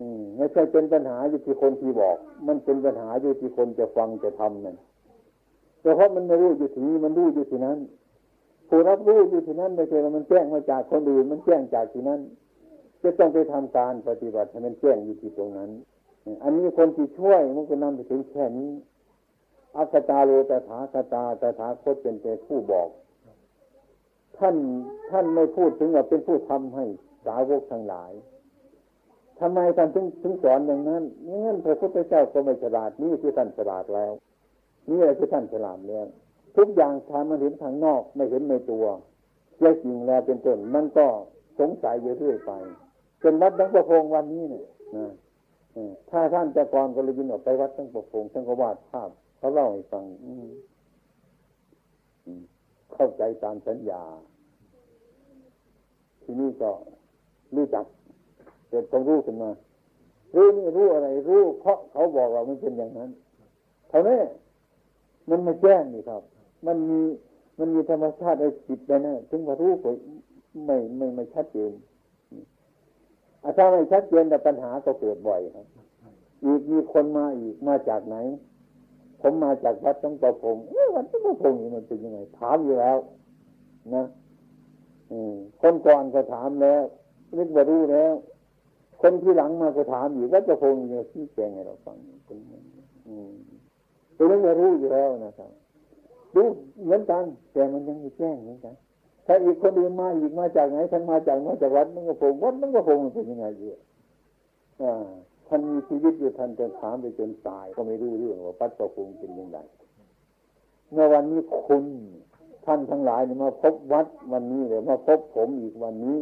A: อืมไม่ใช่เป็นปัญหาอยู่ที่คนที่บอก มันเป็นปัญหาอยู่ที่คนจะฟังจะทำนั่นแต่เพราะมันไม่รู้อยู่ที่นี้มันรู้อยู่ที่นั้นผู้รับรู้อยู่ที่นั้นไม่ใช่ว่ามันแจ้งมาจากคนอื่น มันแจ้งจากที่นั้นจะต้องไปทำการปฏิบัติให้มันแจ้งอยู่ที่ตรงนั้น อันนี้คนที่ช่วยมันก็นำไปถึงแค่นี้ อัคตาโลตถาคตาตถาคตเป็นแต่ผู้บอก ท่านท่านไม่พูดถึงว่าเป็นผู้ทำให้สาวกทั้งหลายทำไมท่านถึงถึงสอนอย่างนั้นงั้นพระพุทธเจ้าก็ไม่ฉลาดนี่คือท่านฉลาดแล้ว นี่อะไรคือท่านฉลาดแล้วทุกอย่างทำมันเห็นทางนอกไม่เห็นในตัวแย่จริงแล้วเป็นต้นมันก็สงสัยเรื่อยไปจนวัดตั้งประพงวันนี้เนี่ยถ้าท่านจะก่อนก็เลยยินออกไปวัดตั้งประพงท่านก็วาดภาพ เขาเล่าให้ฟังเข้าใจตามสัญญา ที่นี่ก็รู้จักเกิดความรู้ขึ้นมา รู้นี่รู้อะไร รู้ เพราะเขาบอกเรามันเป็นอย่างนั้นเท่านี้มันไม่แจ้งนี่ครับ มันมีมันมีธรรมชาติในจิตนะถึงว่ารู้ก็ไม่ไม่ไม่ชัดเจนอาถ้าไม่ชัดเจนแต่ปัญหาก็เกิดบ่อยครับ อีกมีคนมาอีกมาจากไหน ผมมาจากวัดต้องประพงวัดต้องประพงนี่มันเป็นยังไงถามอยู่แล้ว นะคนก่อนก็ถามแล้วนึกว่ารู้แล้ว คนที่หลังมาก็ถามอยู่ว่าจะพงอย่างที่แจงให้เราฟังเป็นตัวนั้นรู้อยู่แล้วนะครับรู้เหมือนกัน แต่มันยังไม่แจ้งเหมือนกันถ้าอีกคนอื่นมาอีกมาจากไหนท่านมาจากมาจากวัดมันก็พงวัดมันก็พงเป็นยังไงอยู่อ่า ท่านมีชีวิตอยู่ท่านจะถามไปจนตาย ก็ไม่รู้เรื่องว่าปัดประพงเป็นยังไงเมื่อวันนี้คุณท่านทั้งหลายเนี่ยมาพบวัดวันนี้เลยมาพบผมอีกวันนี้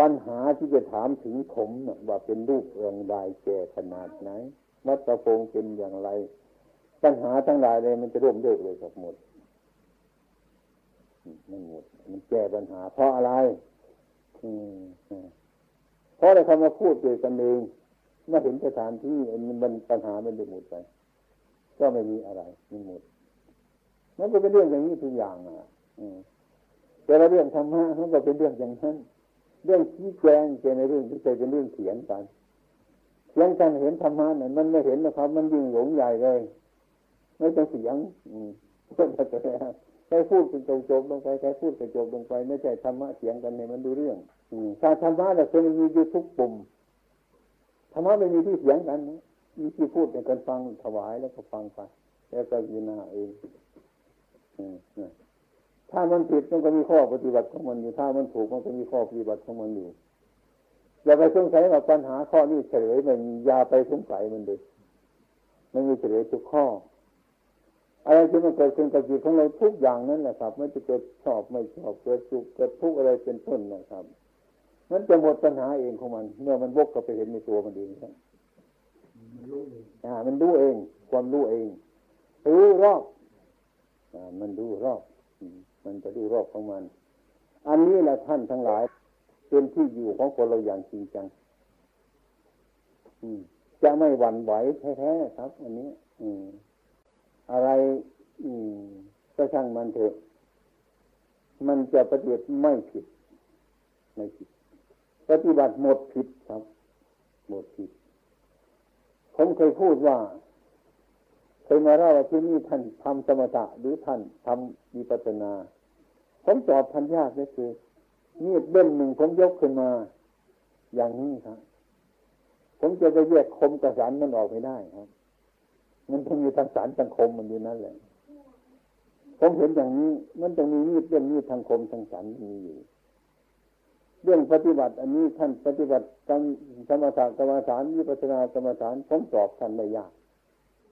A: ปัญหาที่จะถามถึงผมเนี่ยว่าเป็นรูปเรื่องใดแก่ขนาดไหนวัดประพงเป็นอย่างไร ปัญหาทั้งหลายเลยมันจะร่วมเลิกเลยกับหมดมันหมด มันแก้ปัญหา เพราะอะไร อืมเพราะอะไรเขามาพูดเกี่ยวกันเอง เมื่อเห็นสถานที่มันปัญหามันได้หมดไป ก็ไม่มีอะไรมันหมดมันก็เป็นเรื่องอย่างนี้ทุกอย่างอะแต่ละเรื่องธรรมะมันก็เป็นเรื่องอย่างนั้น เรื่องชี้แจงเจในเรื่องที่ใจเป็นเรื่องเขียนกันเขียนกันเห็นธรรมะเนี่ยมันไม่เห็นนะครับ มันยิ่งหลงใหญ่เลย ไม่ต้องเสียง อืมก็จะใครพูดเป็นจบลงไปใครพูดเป็นจบลงไป ไม่ใช่ธรรมะเสียงกันเนี่ยมันดูเรื่อง อืมการธรรมะเนี่ยคือมันมีอยู่ทุกปุ่ม รรมะไม่มีที่เสียงกันมีที่พูดในการฟังถวายแล้วก็ฟังไปแล้วก็ยินาเองถ้ามันผิดมันก็มีข้อปฏิบัติของมันอยู่ ถ้ามันถูกมันก็มีข้อปฏิบัติของมันอยู่อย่าไปสงสัยว่าปัญหาข้อนี้เฉลยมันอย่าไปสงสัยมันเลยมันมีเฉลยทุกข้อ อะไรที่มันเกิดขึ้นกับจิตของเราทุกอย่างนั้นแหละครับมันจะเกิดชอบไม่ชอบเกิดสุขเกิดทุกข์อะไรเป็นต้นนะครับ มันจะหมดปัญหาเองของมัน เมื่อมันวกกับไปเห็นในตัวมันเองครับมันรู้เองอ่า มันรู้เอง ความรู้เอง รู้รอบมันดูรอบมันจะดูรอบของมัน อันนี้แหละท่านทั้งหลาย เป็นที่อยู่ของคนเราอย่างจริงจังจะไม่หวั่นไหวแท้ๆครับ อันนี้อืม อะไร อืมก็ช่างมันเถอะมันจะปฏิบัติไม่ผิดไม่ผิด ปฏิบัติหมดผิดครับ หมดผิด ผมเคยพูดว่าเคยมาเล่าว่าที่นี่ท่านทำสมถะหรือท่านทำวิปัสนา ผมตอบทันยากเลยคือมีดเบ้นหนึ่งผมยกขึ้นมา อย่างนี้ครับ ผมจะไปแยกคมกระสันมันออกไม่ได้ครับ มันต้องมีทางสารทางคมมันอยู่นั่นแหละ ผมเห็นอย่างนี้ มันต้องมีมีดเรื่องมีดทางคมทางสันมีอยู่ เรื่องปฏิบัติ อันนี้ท่านปฏิบัติกรรมสมถะกรรมฐานวิปัสนากรรมฐานผมตอบท่านไม่ยาก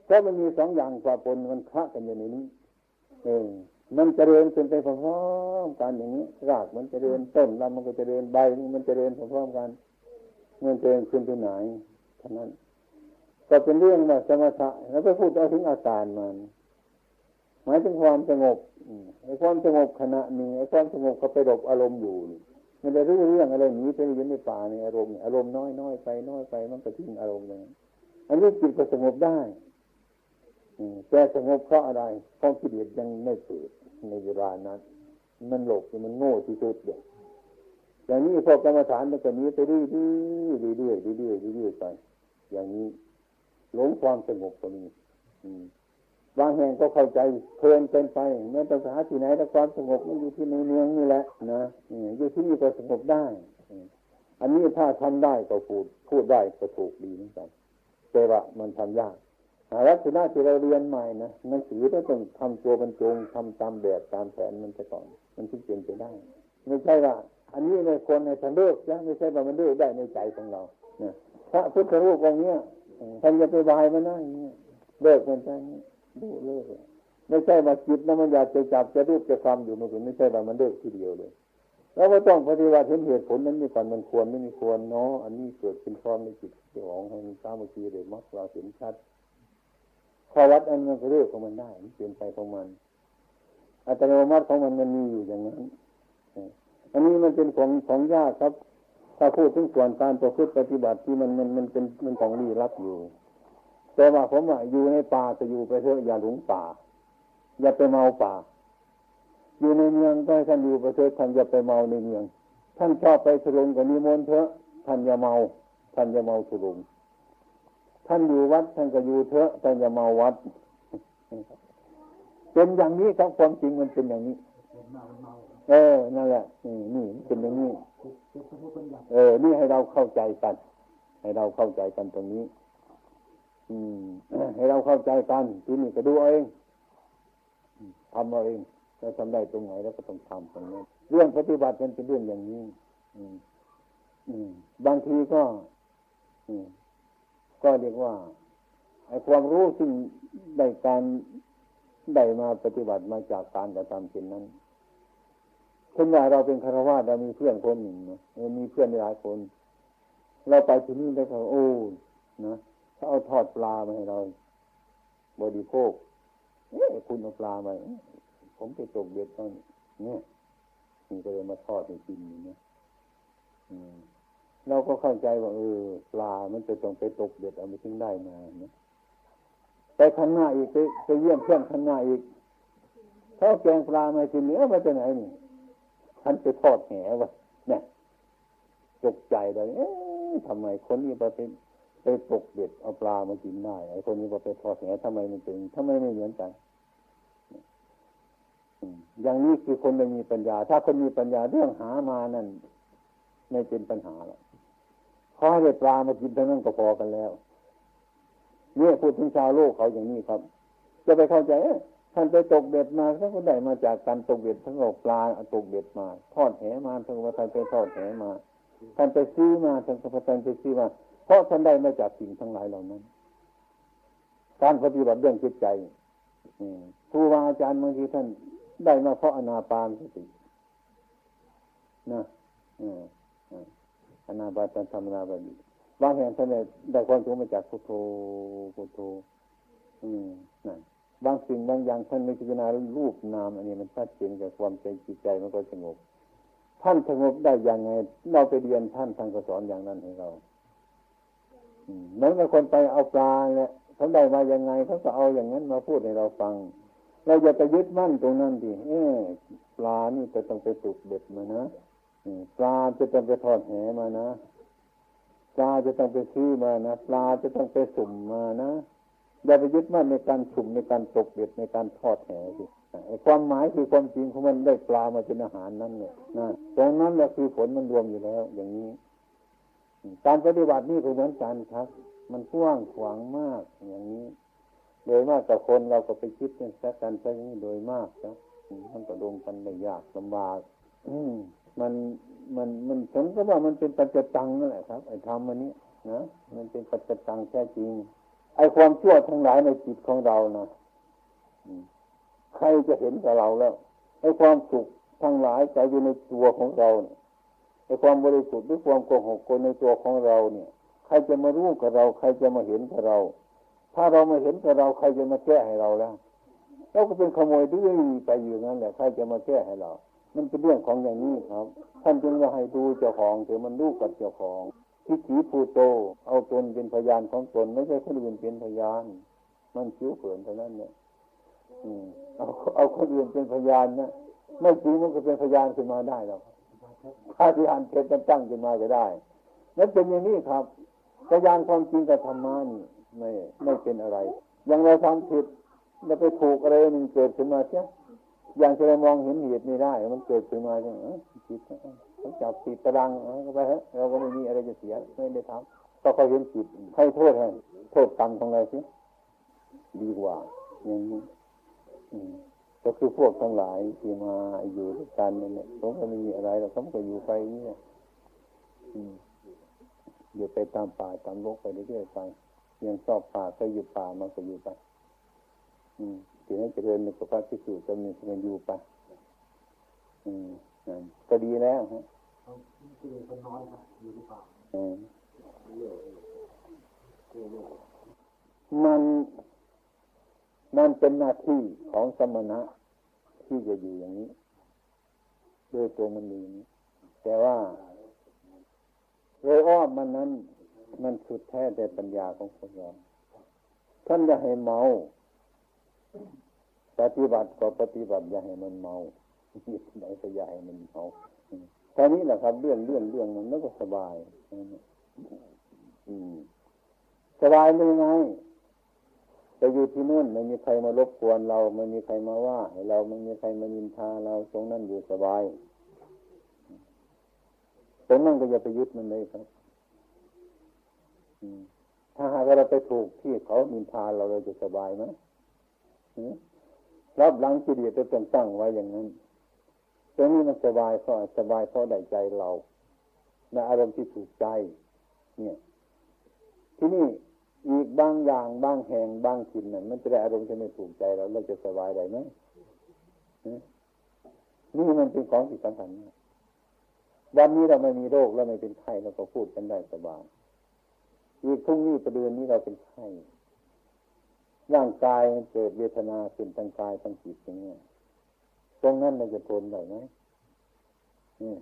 A: เพราะมันมีสองอย่างกว่าปนมันคละกันอยู่ในนี้ เองมันจเจริญขึ้นไปพร้อมๆกันอย่างนี้ รากมันจเจริญต้นลำมันก็จเจริญใบมันจเจริญพร้อมๆกันถเงินตัวเองขึ้นที่ไหนเท่านั้น ก็เป็นเรื่องว่าสมถะแล้วไปพูดเอาถึงอาการมัน หมายถึงความสงบไอ้ความสงบขณะหนึ่งไอ้ความสงบเขาไปหลบอารมณ์อยู่ มันจะรู้เรื่องอะไรหนีไปยืนในป่าในอารมณ์อารมณ์น้อยน้อยไปน้อยไปมันก็ทิ้งอารมณ์เลยอันนี้จิตก็สงบได้แต่สงบเพราะอะไรเพราะกิเลสยังไม่เกิดในเวลานั้น มันหลบมันโง่ที่สุดเดียอย่างนี้พวกกรรมฐานมันก็นี้ไปเรื่อยๆเรื่อยๆเรื่อยๆเรื่อยๆไป อย่างนี้หลงความสงบตรงนี้ บางแห่งก็เข้าใจเพลินเกินไปแม้แต่หาที่ไหนแต่ความสงบมันอยู่ที่ในเมืองนี่แหละนะอยู่ที่นี่ก็สงบได้ อันนี้ถ้าทำได้ก็พูดพูดได้ก็ถูกดีเหมือนกันแต่ว่ามันทำยากลักษณะที่เราเรียนใหม่นะหนังสือต้องทำตัวบรรจงทำตามแบบตามแผนมันจะก่อน มันถึงเป็นไปได้ ไม่ใช่ว่า อันนี้ในคนในทันเลิกนะไม่ใช่ว่ามันเลิกได้ในใจของเราพระพุทธรูปองค์เนี้ยท่านจะไปบายมันนะเลิกมันใช่ ดูเลิกไม่ใช่มาจิตนะมันอยากจะจับจะรูปจะคำอยู่มันไม่ใช่ว่ามันเลิกทีเดียวเลยแล้วก็ต้องปฏิบัติเห็นเหตุผลนั้นมีก่อนมันควรไม่มีควรเนาะอันนี้เกิดเป็นความในจิตของให้มันสามัคคีเลยมักเราเห็นชัดพอวัดอันมันก็เลิกของมันได้เปลี่ยนไปของมัน อัตโนมัติของมันมันมีอยู่อย่างนั้นอันนี้มันเป็นของของยากครับ ถ้าพูดถึงส่วนการประพฤติปฏิบัติที่มันมันมันเป็นมันของลี้ลับอยู่ แต่ว่าผมว่าอยู่ในป่าจะอยู่ไปเถอะอย่าหลงป่า อย่าไปเมาป่า อยู่ในเมืองก็ให้ท่านอยู่ไปเถอะท่านอย่าไปเมาในเมือง ท่านชอบไปทุรงกับนิมนต์เถอะท่านอย่าเมา ท่านอย่าเมาทุรงท่านอยู่วัดท่านก็อยู่เถอะท่านอย่าเมาวัด เป็นอย่างนี้ครับความจริงมันเป็นอย่างนี้ เออนั่นแหละนี่เป็นอย่างนี้ เออ นี่ให้เราเข้าใจกัน ให้เราเข้าใจกันตรงนี้อืม ให้เราเข้าใจกันทีนี้ก็ดูเองทำเอาเองเราทำได้ตรงไหนแล้วก็ต้องทำตรงนี้เรื่องปฏิบัติมันเป็นเรื่องอย่างนี้บางทีก็ก็เรียกว่าไอ้ความรู้ซึ่งได้การได้มาปฏิบัติมาจากการกระทำเช่นนั้นเช่นว่าเราเป็นคารวะเรามีเพื่อนคนหนึ่งนะมีเพื่อนหลายคน เราไปที่นี่แล้วก็โอ้นะ ถ้าเอาทอดปลามาให้เรา บริโภคเอ๊ะคุณเอาปลามาผมไปตกเบ็ดตอนเนี่ยนี่ก็เลยมาทอดให้กินเนี่ยเราก็เข้าใจว่าเออปลา มันจะต้องไปตกเบ็ดเอาไปถึงได้มาเนี่ยไปข้างหน้าอีกไปไปเยี่ยมเพื่อนข้างหน้าอีกเขาแกงปลามากินเนื้อมาจากไหนนี่ฉันไปทอดแหวะเนี่ยตกใจเลยเอ๊ะทำไมคนนี้ไปเป็น ไปตกเบ็ดเอาปลามากินได้ไอ้คนนี้ไปทอดแหทำไมมันเป็นทำไมไม่เหมือนกันอย่างนี้คือคนไม่มีปัญญา ถ้าคนมีปัญญาเรื่องหามานั่นไม่เป็นปัญหาหรอกพอได้ปลามากินเท่านั้นก็พอกันแล้วเนี่ยพูดถึงชาวโลกเขาอย่างนี้ครับ จะไปเข้าใจท่านไปตกเบ็ดมาท่านก็ได้มาจากการตกเบ็ดทั้งอกปลาตกเบ็ดมา ทอดแหมาทั้งว่าท่านไปทอดแหมาท่านไปซื้อมาท่านก็ท่านไปซื้อมา เพราะท่านได้มาจากสิ่งทั้งหลายเหล่านั้น การปฏิบัติเรื่องจิตใจครูบาอาจารย์บางทีท่านได้มาเพราะอนาปานสตินะอนาปานธรรมนาบดีบางแห่งท่านได้ความรู้มาจากพุทโธพุทโธนั่นบางสิ่งบางอย่างท่านไม่พิจารณารูปนาม อันนี้มันชัดเจนกับความใจจิตใจมันก็สงบ ท่านสงบได้อย่างไง เราไปเรียนท่านท่านก็สอนอย่างนั้นให้เรา เหมือนกับคนไปเอาปลาเนี่ยเขาได้มาอย่างไงเขาก็เอาอย่างนั้นมาพูดให้เราฟัง เราอย่าไปยึดมั่นตรงนั้นดิเออปลานี่จะต้องไปตุกเบ็ดมานะปลาจะต้องไปทอดแหมานะปลาจะต้องไปซื้อมานะปลาจะต้องไปสุ่มมานะอย่าไปยึดมั่นในการสุ่มในการตกเบ็ดในการทอดแหสิความหมายคือความจริงของมันได้ปลามาเป็นอาหารนั่นเนี่ยนะตรงนั้นแหละคือผลมันรวมอยู่แล้ว อย่างนี้ การปฏิบัตินี่ก็เหมือนกันครับ มันกว้างขวางมากอย่างนี้ โดยมากกับคนเราก็ไปคิดกันสักกันไปนี้โดยมากนะมันก็ลงกันได้ยากลำบากอืมมันมันมันก็ว่ามันเป็นปัจจตังนั่นแหละครับ ไอ้ธรรมอันนี้นะมันเป็นปัจจตังแท้จริง ไอ้ความชั่วทั้งหลายในจิตของเรานะใครจะเห็นกับเราแล้วไอ้ความสุขทั้งหลายใจอยู่ในตัวของเราเนี่ย ไอ้ความบริสุทธิ์หรือความโกหกคนในตัวของเราเนี่ย ใครจะมารู้กับเรา ใครจะมาเห็นกับเรา ถ้าเรามาเห็นกับเราใครจะมาแก้ให้เราแล้วเราก็เป็นขโมยดื้อไปอยู่นั่นแหละใครจะมาแก้ให้เรา มันเป็นเรื่องของอย่างนี้ครับ ท่านจึงว่าให้ดูเจ้าของถือมันรู้กับเจ้าของทิฏฐิภูโต เอาตนเป็นพยานของตน ไม่ใช่คนอื่นเป็นพยาน มันคิ้วเผินเท่านั้นเนี่ยเอาเอาคนอื่นเป็นพยานนะไม่จริงมันก็เป็นพยานขึ้นมาได้หรอก ถ้าพยานเท็จตั้งขึ้นมาก็ได้นั่นเป็นอย่างนี้ครับพยานความจริงกับธรรมะนี่ไม่ไม่เป็นอะไร อย่างเราทำผิดเราไปถูกอะไรหนึ่งเกิดขึ้นมาเช่อย่างที่เรามองเห็นเหตุไม่ได้ มันเกิดขึ้นมาใช่ไหมผิดเขาจับติดตารางเอาไปฮะเราก็ไม่มีอะไรจะเสียไม่ได้ทำก็เขาเห็นผิดให้โทษให้โทษกรรมของเราสิดีกว่าอย่างนี้ ก็คือพวกทั้งหลายที่มาอยู่ด้วยกันนั่นแหละเขาก็ไม่มีอะไรเราเขาก็อยู่ไปนี่อยู่ไปตามป่าตามโลกไปเรื่อยๆไปยังชอบป่าก็อยู่ป่ามันก็อยู่ไป อืมถึงให้เจริญในสุขภาพที่สุดจะมีมันอยู่ไปอืมก็ดีแล้วฮะ
B: คือคนน้อยครับอยู่ในป่า
A: มันมันเป็นหน้าที่ของสมณะ ที่จะอยู่อย่างนี้ด้วยตัวมันเองแต่ว่าโดยอ้อมมันนั้น มันสุดแท้แต่ปัญญาของคนเราท่านจะให้เมา ปฏิบัติก็ปฏิบัติอย่าให้มันเมาไหนก็อย่าให้มันเมาแค่นี้แหละครับเรื่องเรื่องเรื่องมันแล้วก็สบาย อืมสบายเลยไง ไปอยู่ที่นู่นไม่มีใครมารบกวนเราไม่มีใครมาว่าเราไม่มีใครมานินทาเราตรงนั้นอยู่สบายตรงนั้นก็อย่าไปยึดมันเลยครับถ้าหากเราไปถูกที่เขานินทาเราเราจะสบายไหมรับหลังกิเลสจะต้องตั้งไว้อย่างนั้นตรงนี้มันสบายเพราะสบายเพราะได้ใจเราในอารมณ์ที่ถูกใจ เนี่ย ที่นี่ อีกบางอย่างบางแห่งบางถิ่นนั่นมันจะได้อารมณ์ที่ไม่ถูกใจเราเราจะสบายได้ไหมนี่มันเป็นของที่สำคัญวันนี้เราไม่มีโรคแล้วไม่เป็นไข้เราก็พูดกันได้สบายอีกพรุ่งนี้ประเดือนนี้เราเป็นไข้ร่างกายมันเกิดเวทนาขึ้นทางกายทางจิตอย่างนี้ตรงนั้นเราจะทนได้ไหมนี่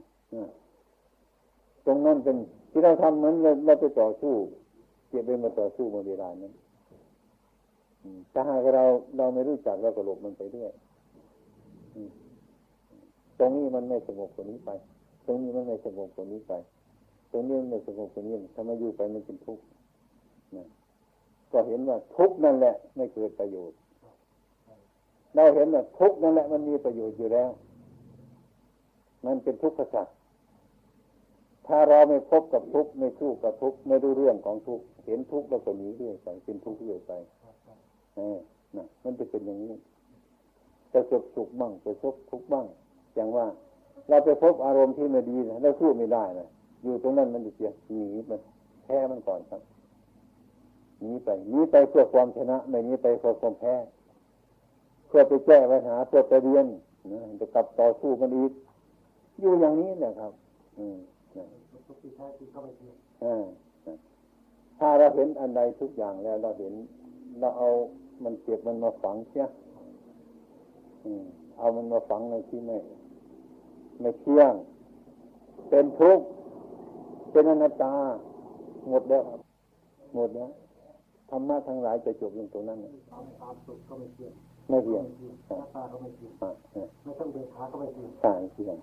A: ตรงนั้นเป็นที่เราทำเหมือนเราไปต่อสู้ ก็บไปมาต่อสู้มาเวลานั้นถ้าหากเราเราไม่รู้จักเราก็หลบมันไปด้วยตรงนี้มันไม่สงบกว่านี้ไป ตรงนี้มันไม่สงบกว่านี้ไป ตรงนี้มันไม่สงบกว่านี้ถ้ามาอยู่ไปมันเป็นทุกข์ก็เห็นว่าทุกนั่นแหละ ไม่เกิดประโยชน์ เราเห็นว่าทุกนั่นแหละ มันมีประโยชน์อยู่แล้ว มันเป็นทุกข์สัตว์ถ้าเราไม่พบกับทุกข์ไม่สู้กับทุกข์ไม่รู้เรื่องของทุกข์ เห็นทุกข์แล้วก็หนีเรื่อยไปเป็นทุกข์เรื่อยไปเออนะมันจะเป็นอย่างนี้ประสบสุขบ้างประสบทุกข์บ้าง อย่างว่า เราไปพบอารมณ์ที่ไม่ดีนะเราสู้ไม่ได้นะอยู่ตรงนั้นมันจะเสียหนีมันแพ้มันก่อนครับหนีไปหนีไปเพื่อความชนะไม่หนีไปเพื่อความแพ้เพื่อไปแก้ปัญหาเพื่อไปเรียนนะจะกลับต่อสู้มันอีกอยู่อย่างนี้แหละครับ อืม ถ้าเราเห็นอันใดทุกอย่างแล้ว เราเห็น เราเอามันเก็บมันมาฝังเชียเอามันมาฝังในที่ไม่ไม่เที่ยง เป็นทุกข์เป็นอนัตตา หมดแล้วครับ หมดแล้วธรรมะทั้งหลายจะจบลงตรงนั้น
B: ตามสุขก็ไม่เที่ยง
A: ไม่เที่ยง
B: หน้าตาก็ไม่เที่ยงไม่ต้องเดินขาก็ไม่เที่ยง
A: ใช่เที่ยง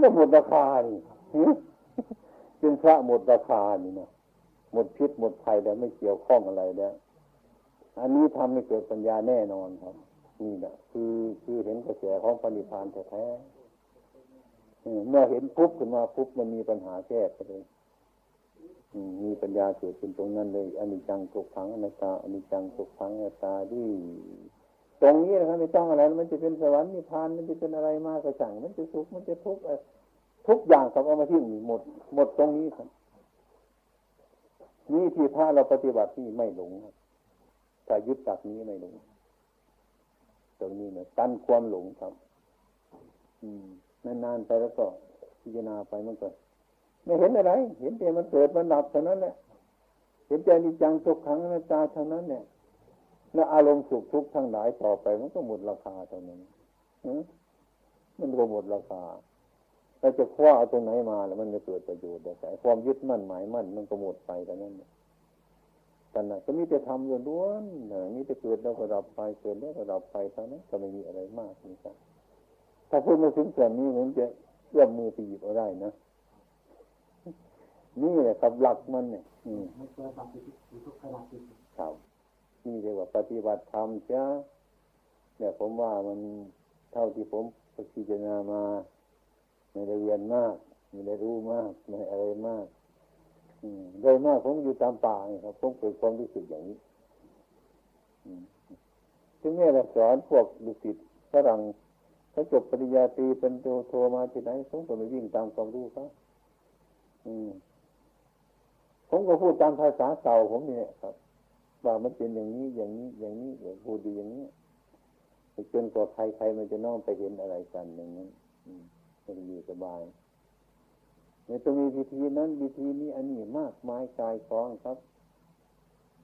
A: แล้วหมดราคานี่เป็นพระหมดราคานี่นะ หมดพิษหมดภัยแล้วไม่เกี่ยวข้องอะไรแล้ว อันนี้ทำให้เกิดปัญญาแน่นอนครับ นี่แหละคือคือเห็นกระแสของปณิพานแท้เมื่อเห็นปุ๊บขึ้นมาปุ๊บมันมีปัญหาแก้ไปเลยมีปัญญาเกิดขึ้นตรงนั้นเลยอนิจจังตุกขังอนัตตาอนิจจังตุกขังอนัตตาดีตรงนี้นะครับไม่ต้องอะไรมันจะเป็นสวรรค์นิพพานมันจะเป็นอะไรมากกระจังมันจะสุขมันจะทุกข์ทุกอย่างครับเอามาที่หมด หมดตรงนี้ครับ นี่ที่พระเราปฏิบัติที่ไม่หลงครับแต่ยึดตักนี้ไม่หลงตรงนี้เนี่ยตันความหลงครับ อืมนานๆไปแล้วก็พิจารณาไปมันก็ไม่เห็นอะไร เห็นแต่มันเกิดมันดับเท่านั้นแหละเห็นใจนิจังทุกขังอนัตตาเท่านั้นเนี่ยแล้วอารมณ์สุขทุกข์ทั้งหลายต่อไป มันก็หมดราคาเท่านั้นมันก็หมดราคา เราจะคว้าเอาตรงไหนมาแล้วมันจะเกิดประโยชน์แต่ความยึดมั่นหมายมั่นมันก็หมดไปแต่นั้นแต่นั้นก็มีแต่ทำอยู่ล้วนๆมีแต่เกิดแล้วก็ดับไปเกิดแล้วก็ดับไปเท่านั้นก็ไม่มีอะไรมากนี่ครับถ้าพูดมาถึงส่วนนี้ผมจะเอื้อมมือไปหยิบเอาได้นะนี่แหละครับหลักมันเนี่ยครับนี่เรียกว่าปฏิบัติธรรมเจ้าเนี่ยผมว่ามันเท่าที่ผมพิจารณามา ไม่ได้เรียนมากไม่ได้รู้มากไม่อะไรมากโดยมากผมอยู่ตามป่าครับผมเกิดความรู้สึกอย่างนี้ถึงแม้เราสอนพวกดุสิตฝรั่งเขาจบปริญญาตรีเป็นโทโทมาที่ไหนผมก็ไม่วิ่งตามความรู้เขาผมก็พูดตามภาษาเก่าผมนี่ครับ ว่ามันเป็นอย่างนี้อย่างนี้อย่างนี้อย่างพูดดีอย่างนี้จนกว่าใครใครมันจะน้องไปเห็นอะไรกันอย่างนั้ นมันอยู่สบายในตรงมีวิธีนั้นวิธีนี้อันนี้มากมายกายคล้องครับ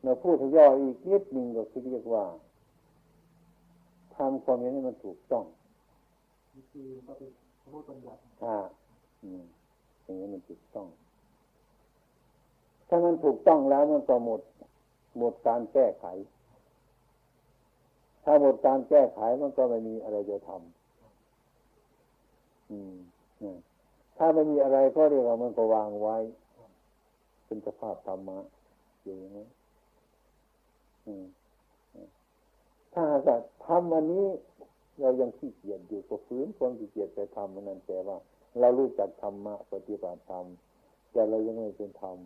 A: เราพูดย่ออีกนิดหนึ่งก็คือเรียกว่าทำความนี้มันถูกต้อง
B: วิธีก็เป็นสมมติปัญญา
A: อ่าอืมอย่างนี้มันถูกต้อง ถ้ามันถูกต้องแล้วมันก็หมด หมดการแก้ไข ถ้าหมดการแก้ไขมันก็ไม่มีอะไรจะทำอืม ถ้าไม่มีอะไรก็เรียกว่ามันก็วางไว้ เป็นสภาพธรรมะอยู่อย่างนี้ถ้าหากทำอันนี้ เรายังขี้เกียจอยู่ก็ฟื้นความขี้เกียจไปทำมันนั่นแต่ว่า เรารู้จักธรรมะปฏิบัติธรรมแต่เรายังไม่เป็นธรรม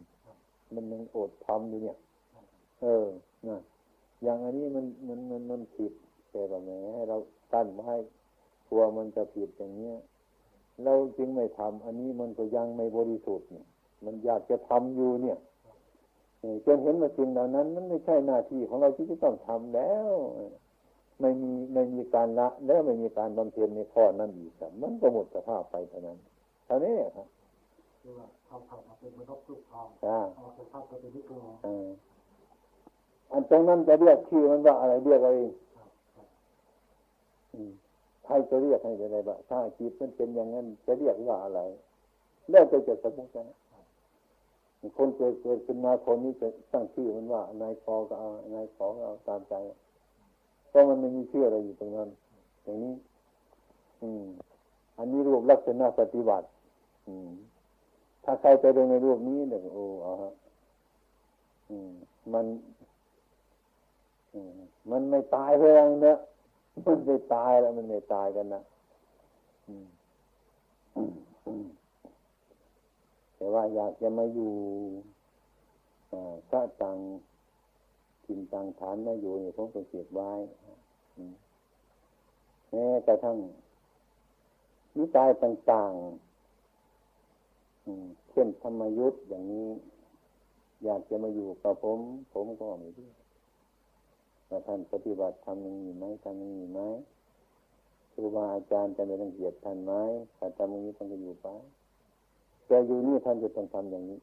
A: มันยังอดทำอยู่เนี่ย เออนะอย่างอันนี้มันมันมันมันผิดแต่แบบไหนให้เราตั้นไว้กลัวมันจะผิดอย่างเนี้ย เราจึงไม่ทำอันนี้มันก็ยังไม่บริสุทธิ์เนี่ย มันอยากจะทำอยู่เนี่ยจนเห็นว่าสิ่งเหล่านั้น มันไม่ใช่หน้าที่ของเราที่จะต้องทำแล้วไม่มีไม่มีการละ แล้วไม่มีการบำเพ็ญในข้อนั้นอีกครับมันก็หมดสภาพไปเท่านั้นเท่านี้ครับ
B: คือว่าทำทำเป็นมนุษย์ลูกทอง
A: เอา
B: สภาพก็เป็นลูกทอง
A: อันตรงนั้นจะเรียกชื่อมันว่าอะไรเรียกอะไรใครจะเรียกให้อะไรบ้างถ้าจิตมันเป็นอย่างนั้นจะเรียกว่าอะไร แล้วจะจะสมมตินะคนเกิดเกิดขึ้นมาคนนี้จะตั้งชื่อมันว่านายพอก็เอานายขอก็เอาตามใจเพราะมันไม่มีชื่ออะไรอยู่ตรงนั้น อย่างนี้ อืม อันนี้รูปลักษณะปฏิบัติ อืม ถ้าใครไปดูในรูปนี้เนี่ยโอ้อาฮะอืม มัน อืม มันไม่ตายเพื่อนเนอะ มันไม่ตายแล้วมันไม่ตายกันนะแต่ว่าอยากจะมาอยู่พระตังกินตังฐานมาอยู่เนี่ยผมก็เก็บไว้แม้กระทั่งนิจายต่างๆเช่นธรรมยุทธ์อย่างนี้ อยากจะมาอยู่กับผม ผมก็ไม่รู้ ว่าท่านปฏิบัติทำอย่างนี้ไหมทำอย่างนี้ไหมครูบาอาจารย์จะไม่ต้องเกียดท่านไหมถ้าทำอย่างนี้ท่านจะอยู่ไปแต่อยู่นี่ท่านจะต้องทำอย่างนี้